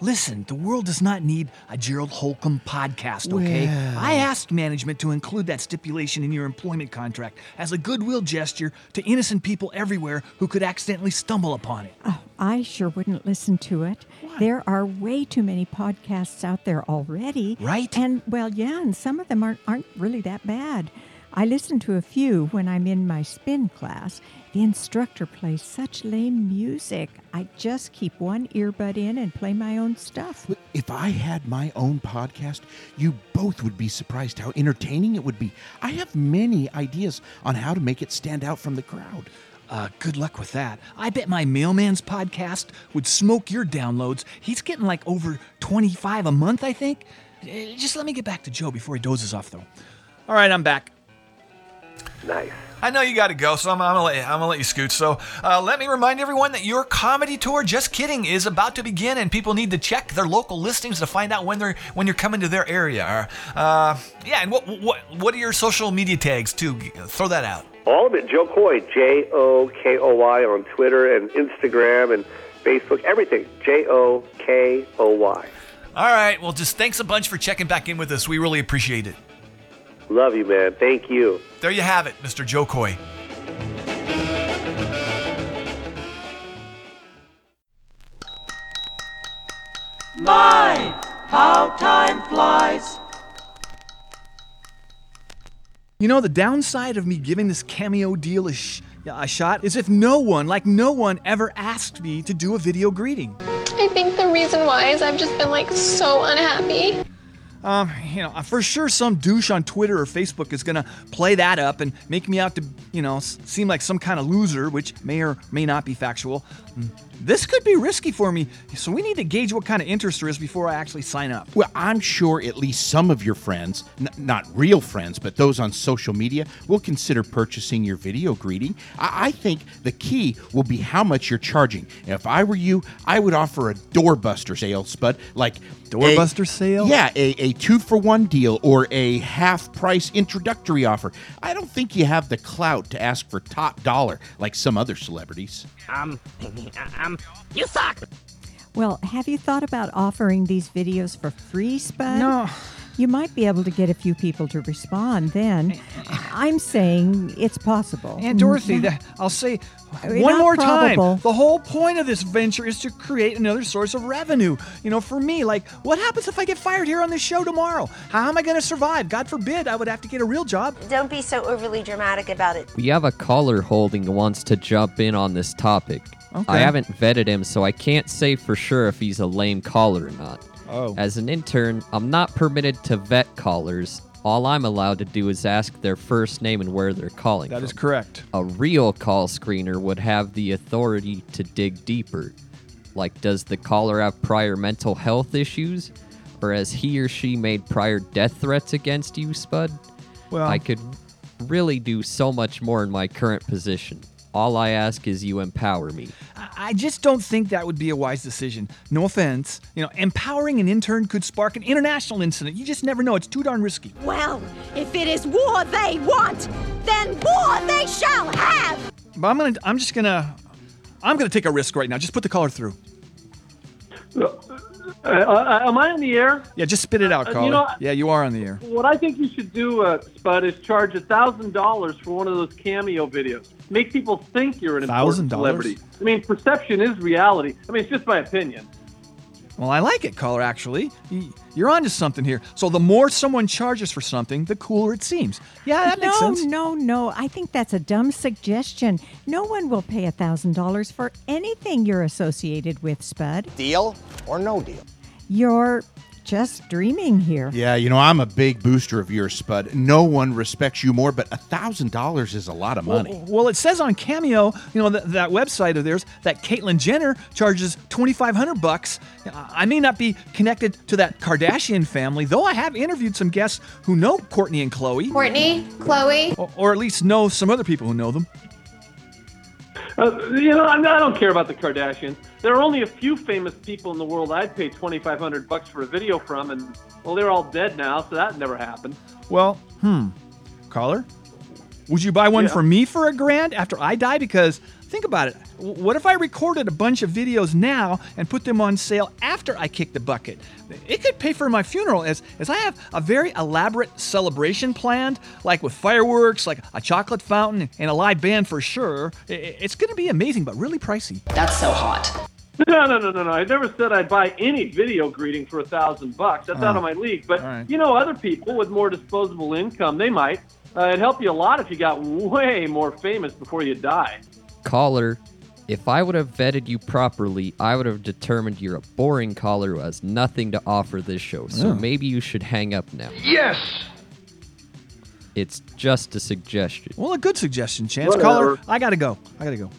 Speaker 31: Listen, the world does not need a Gerald Holcomb podcast, okay?
Speaker 4: Well.
Speaker 31: I asked management to include that stipulation in your employment contract as a goodwill gesture to innocent people everywhere who could accidentally stumble upon it.
Speaker 3: Oh, I sure wouldn't listen to it. There are way too many podcasts out there already.
Speaker 31: Right?
Speaker 3: And, well, yeah, and some of them aren't, aren't really that bad. I listen to a few when I'm in my spin class. The instructor plays such lame music. I just keep one earbud in and play my own stuff.
Speaker 4: If I had my own podcast, you both would be surprised how entertaining it would be. I have many ideas on how to make it stand out from the crowd.
Speaker 31: Uh, good luck with that. I bet my mailman's podcast would smoke your downloads. He's getting like over 25 a month, I think. Uh, Just let me get back to Jo before he dozes off, though. All right, I'm back.
Speaker 30: Nice.
Speaker 1: I know you got to go, so I'm, I'm, gonna let you, I'm gonna let you scoot. So uh, let me remind everyone that your comedy tour, just kidding, is about to begin, and people need to check their local listings to find out when they're when you're coming to their area. Uh, yeah, and what what what are your social media tags too? Throw that out.
Speaker 30: All of it, Jo Koy, J O K O Y on Twitter and Instagram and Facebook, everything. J O K O Y.
Speaker 11: All right. Well, just thanks a bunch for checking back in with us. We really appreciate it.
Speaker 30: Love you, man. Thank you.
Speaker 11: There you have it, Mr. Jo Koy.
Speaker 32: My, how time flies.
Speaker 1: You know, the downside of me giving this cameo deal a, sh- a shot is if no one, like no one, ever asked me to do a video greeting.
Speaker 33: I think the reason why is I've just been like so unhappy.
Speaker 1: Um, you know, for sure some douche on Twitter or Facebook is gonna play that up and make me out to, you know, seem like some kind of loser, which may or may not be factual. This could be risky for me, so we need to gauge what kind of interest there is before I actually sign up.
Speaker 4: Well, I'm sure at least some of your friends, n- not real friends, but those on social media, will consider purchasing your video greeting. I-, I think the key will be how much you're charging. If I were you, I would offer a doorbuster sale, Spud, like
Speaker 1: Doorbuster
Speaker 4: a-
Speaker 1: sale?
Speaker 4: Yeah, a, a two for one deal or a half price introductory offer. I don't think you have the clout to ask for top dollar like some other celebrities.
Speaker 8: Um, you suck.
Speaker 3: Well, have you thought about offering these videos for free, Spud?
Speaker 1: No.
Speaker 3: You might be able to get a few people to respond then. I'm saying it's possible.
Speaker 1: And Dorothy,
Speaker 3: Mm,
Speaker 1: that, I'll say one
Speaker 3: not
Speaker 1: more
Speaker 3: probable.
Speaker 1: time. The whole point of this venture is to create another source of revenue. You know, for me, like, what happens if I get fired here on this show tomorrow? How am I going to survive? God forbid I would have to get a real job.
Speaker 34: Don't be so overly dramatic about it.
Speaker 6: We have a caller holding who wants to jump in on this topic.
Speaker 1: Okay.
Speaker 6: I haven't vetted him, so I can't say for sure if he's a lame caller or not.
Speaker 1: Oh.
Speaker 6: As an intern, I'm not permitted to vet callers. All I'm allowed to do is ask their first name and where they're calling
Speaker 1: That
Speaker 6: from.
Speaker 1: is correct.
Speaker 6: A real call screener would have the authority to dig deeper. Like, does the caller have prior mental health issues? Or has he or she made prior death threats against you, Spud?
Speaker 1: Well-
Speaker 6: I could really do so much more in my current position. All I ask is you empower me.
Speaker 1: I- I just don't think that would be a wise decision. No offense. You know, empowering an intern could spark an international incident. You just never know. It's too darn risky.
Speaker 35: Well, if it is war they want, then war they shall have!
Speaker 1: But I'm gonna. I'm just gonna. I'm gonna take a risk right now. Just put the caller through.
Speaker 36: Uh, uh, am I on the air?
Speaker 1: Yeah, just spit it out,
Speaker 36: Uh, you know,
Speaker 1: yeah, you are on the air.
Speaker 36: What I think you should do, uh, Spud, is charge a thousand dollars for one of those cameo videos. Make people think you're an important
Speaker 1: $1,000?
Speaker 36: celebrity. I mean, perception is reality. I mean, it's just my opinion.
Speaker 1: Well, I like it, caller. Actually, you're onto something here. So the more someone charges for something, the cooler it seems. Yeah, that
Speaker 3: no,
Speaker 1: makes sense.
Speaker 3: no, no. no. I think that's a dumb suggestion. No one will pay a $1,000 for anything you're associated with, Spud.
Speaker 22: Deal or no deal?
Speaker 3: You're just dreaming here.
Speaker 4: Yeah, you know, I'm a big booster of yours, Spud. No one respects you more, but a thousand dollars is a lot of money.
Speaker 1: Well, well, it says on Cameo, you know, th- that website of theirs, that Caitlyn Jenner charges 2,500 bucks. I may not be connected to that Kardashian family, though I have interviewed some guests who know Kourtney and Khloé.
Speaker 33: Kourtney, Khloé.
Speaker 1: Or, or at least know some other people who know them.
Speaker 36: Uh, you know, I'm, I don't care about the Kardashians. There are only a few famous people in the world I'd pay 2,500 bucks for a video from, and well, they're all dead now, so that never happened.
Speaker 1: Well, hmm. Caller, would you buy one
Speaker 36: Yeah.
Speaker 1: for me for a grand after I die? Because think about it. What if I recorded a bunch of videos now and put them on sale after I kick the bucket? It could pay for my funeral as, as I have a very elaborate celebration planned, like with fireworks, like a chocolate fountain, and a live band for sure. I- I- It's going to be amazing, but really pricey.
Speaker 35: That's so hot.
Speaker 36: No, no, no, no, no. I never said I'd buy any video greeting for a thousand bucks. That's
Speaker 1: Oh.
Speaker 36: out of my league. But
Speaker 1: All right.
Speaker 36: you know, other people with more disposable income, they might. Uh, it'd help you a lot if you got way more famous before you die.
Speaker 6: Caller, if I would have vetted you properly, I would have determined you're a boring caller who has nothing to offer this show. So
Speaker 1: Oh.
Speaker 6: maybe you should hang up now.
Speaker 36: Yes.
Speaker 6: It's just a suggestion.
Speaker 1: Well, a good suggestion, Chance.
Speaker 4: Whatever.
Speaker 1: Caller, I got to go. I got to go.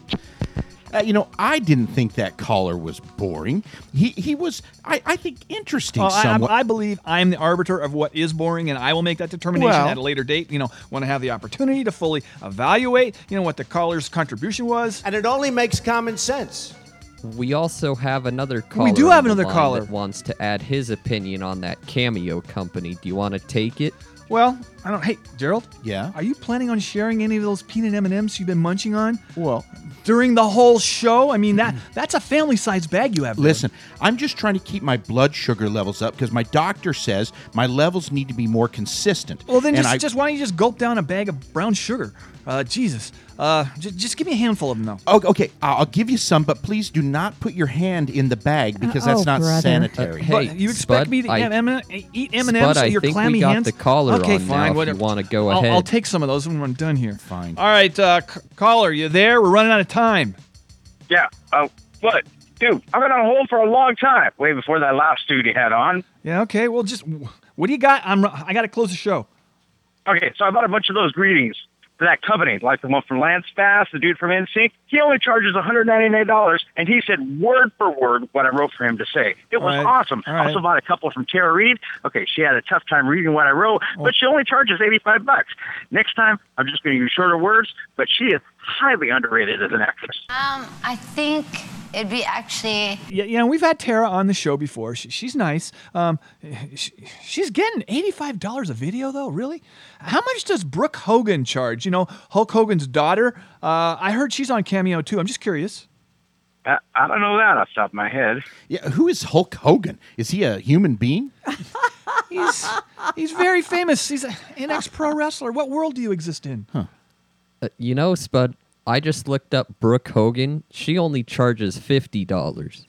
Speaker 4: Uh, you know, I didn't think that caller was boring. He he was, I, I think, interesting.
Speaker 1: I,
Speaker 4: somewhat.
Speaker 1: I, I believe I'm the arbiter of what is boring, and I will make that determination
Speaker 4: Well-
Speaker 1: at a later date. You know, when I have the opportunity to fully evaluate, you know, what the caller's contribution was.
Speaker 22: And it only makes common sense.
Speaker 6: We also have another caller.
Speaker 1: We do have another caller.
Speaker 6: that wants to add his opinion on that cameo company. Do you want to take it?
Speaker 1: Well, I don't. Hey, Gerald.
Speaker 4: Yeah.
Speaker 1: Are you planning on sharing any of those peanut M and M's you've been munching on?
Speaker 4: Well,
Speaker 1: during the whole show. I mean that that's a family sized bag you have. there.
Speaker 4: Listen, I'm just trying to keep my blood sugar levels up because my doctor says my levels need to be more consistent.
Speaker 1: Well, then just,
Speaker 4: I-
Speaker 1: just why don't you just gulp down a bag of brown sugar? Uh, Jesus. Uh, j- just give me a handful of them though.
Speaker 4: Oh, okay, I'll I'll give you some, but please do not put your hand in the bag because that's
Speaker 1: oh,
Speaker 4: not
Speaker 1: brother.
Speaker 4: sanitary.
Speaker 6: Uh, hey,
Speaker 1: But you expect
Speaker 6: Spud,
Speaker 1: me to
Speaker 6: I-
Speaker 1: have M- eat M and
Speaker 6: Spud,
Speaker 1: M's
Speaker 6: I
Speaker 1: with your
Speaker 6: think we
Speaker 1: clammy
Speaker 6: got
Speaker 1: hands?
Speaker 6: the collar
Speaker 1: okay,
Speaker 6: on now
Speaker 1: fine.
Speaker 6: if you
Speaker 1: whatever.
Speaker 6: wanna go
Speaker 1: I'll,
Speaker 6: ahead.
Speaker 1: I'll take some of those when I'm done here.
Speaker 4: Fine.
Speaker 1: All right, uh, c- caller, you there? We're running out of time.
Speaker 37: Yeah. Uh, what? Dude, I've been on hold for a long time. Way before that last dude you had on.
Speaker 1: Yeah. Okay. Well, just what do you got? I'm. I got to close the show.
Speaker 37: Okay, so I bought a bunch of those greetings for that company, like the one from Lance Bass, the dude from NSYNC. He only charges $199, and he said word for word what I wrote for him to say. It was
Speaker 38: All right,
Speaker 37: awesome.
Speaker 38: all
Speaker 37: I
Speaker 38: right.
Speaker 37: also bought a couple from Tara Reid. Okay, she had a tough time reading what I wrote, but she only charges 85 bucks. Next time, I'm just going to use shorter words, but she is highly underrated as an actress.
Speaker 39: Um, I think it'd be actually.
Speaker 1: Yeah, you know, we've had Tara on the show before. She, she's nice. Um, she, she's getting eighty-five dollars a video, though. Really? How much does Brooke Hogan charge? You know, Hulk Hogan's daughter. Uh, I heard she's on Cameo too. I'm just curious.
Speaker 37: I, I don't know that off the top of my head.
Speaker 4: Yeah, who is Hulk Hogan? Is he a human being?
Speaker 1: He's he's very famous. He's an ex-pro wrestler. What world do you exist in?
Speaker 6: Uh, you know, Spud, I just looked up Brooke Hogan. She only charges fifty dollars.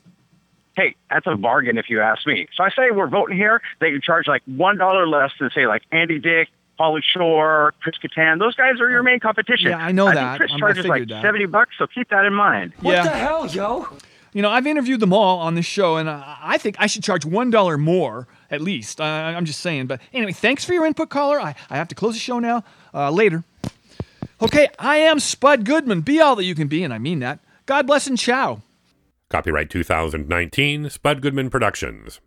Speaker 37: Hey, that's a bargain if you ask me. So I say we're voting here that you charge like one dollar less than say like Andy Dick, Pauly Shore, Chris Kattan. Those guys are your main competition.
Speaker 1: Yeah, I know
Speaker 37: I
Speaker 1: that.
Speaker 37: Think Chris
Speaker 1: Um, I
Speaker 37: charges like
Speaker 1: figured that.
Speaker 37: seventy bucks, so keep that in mind.
Speaker 1: What yeah.
Speaker 32: The hell, yo?
Speaker 1: You know, I've interviewed them all on this show, and I think I should charge one dollar more at least. Uh, I'm just saying. But anyway, thanks for your input, caller. I, I have to close the show now. Uh, later. Okay, I am Spud Goodman. Be all that you can be, and I mean that. God bless and ciao.
Speaker 15: Copyright 2019, Spud Goodman Productions.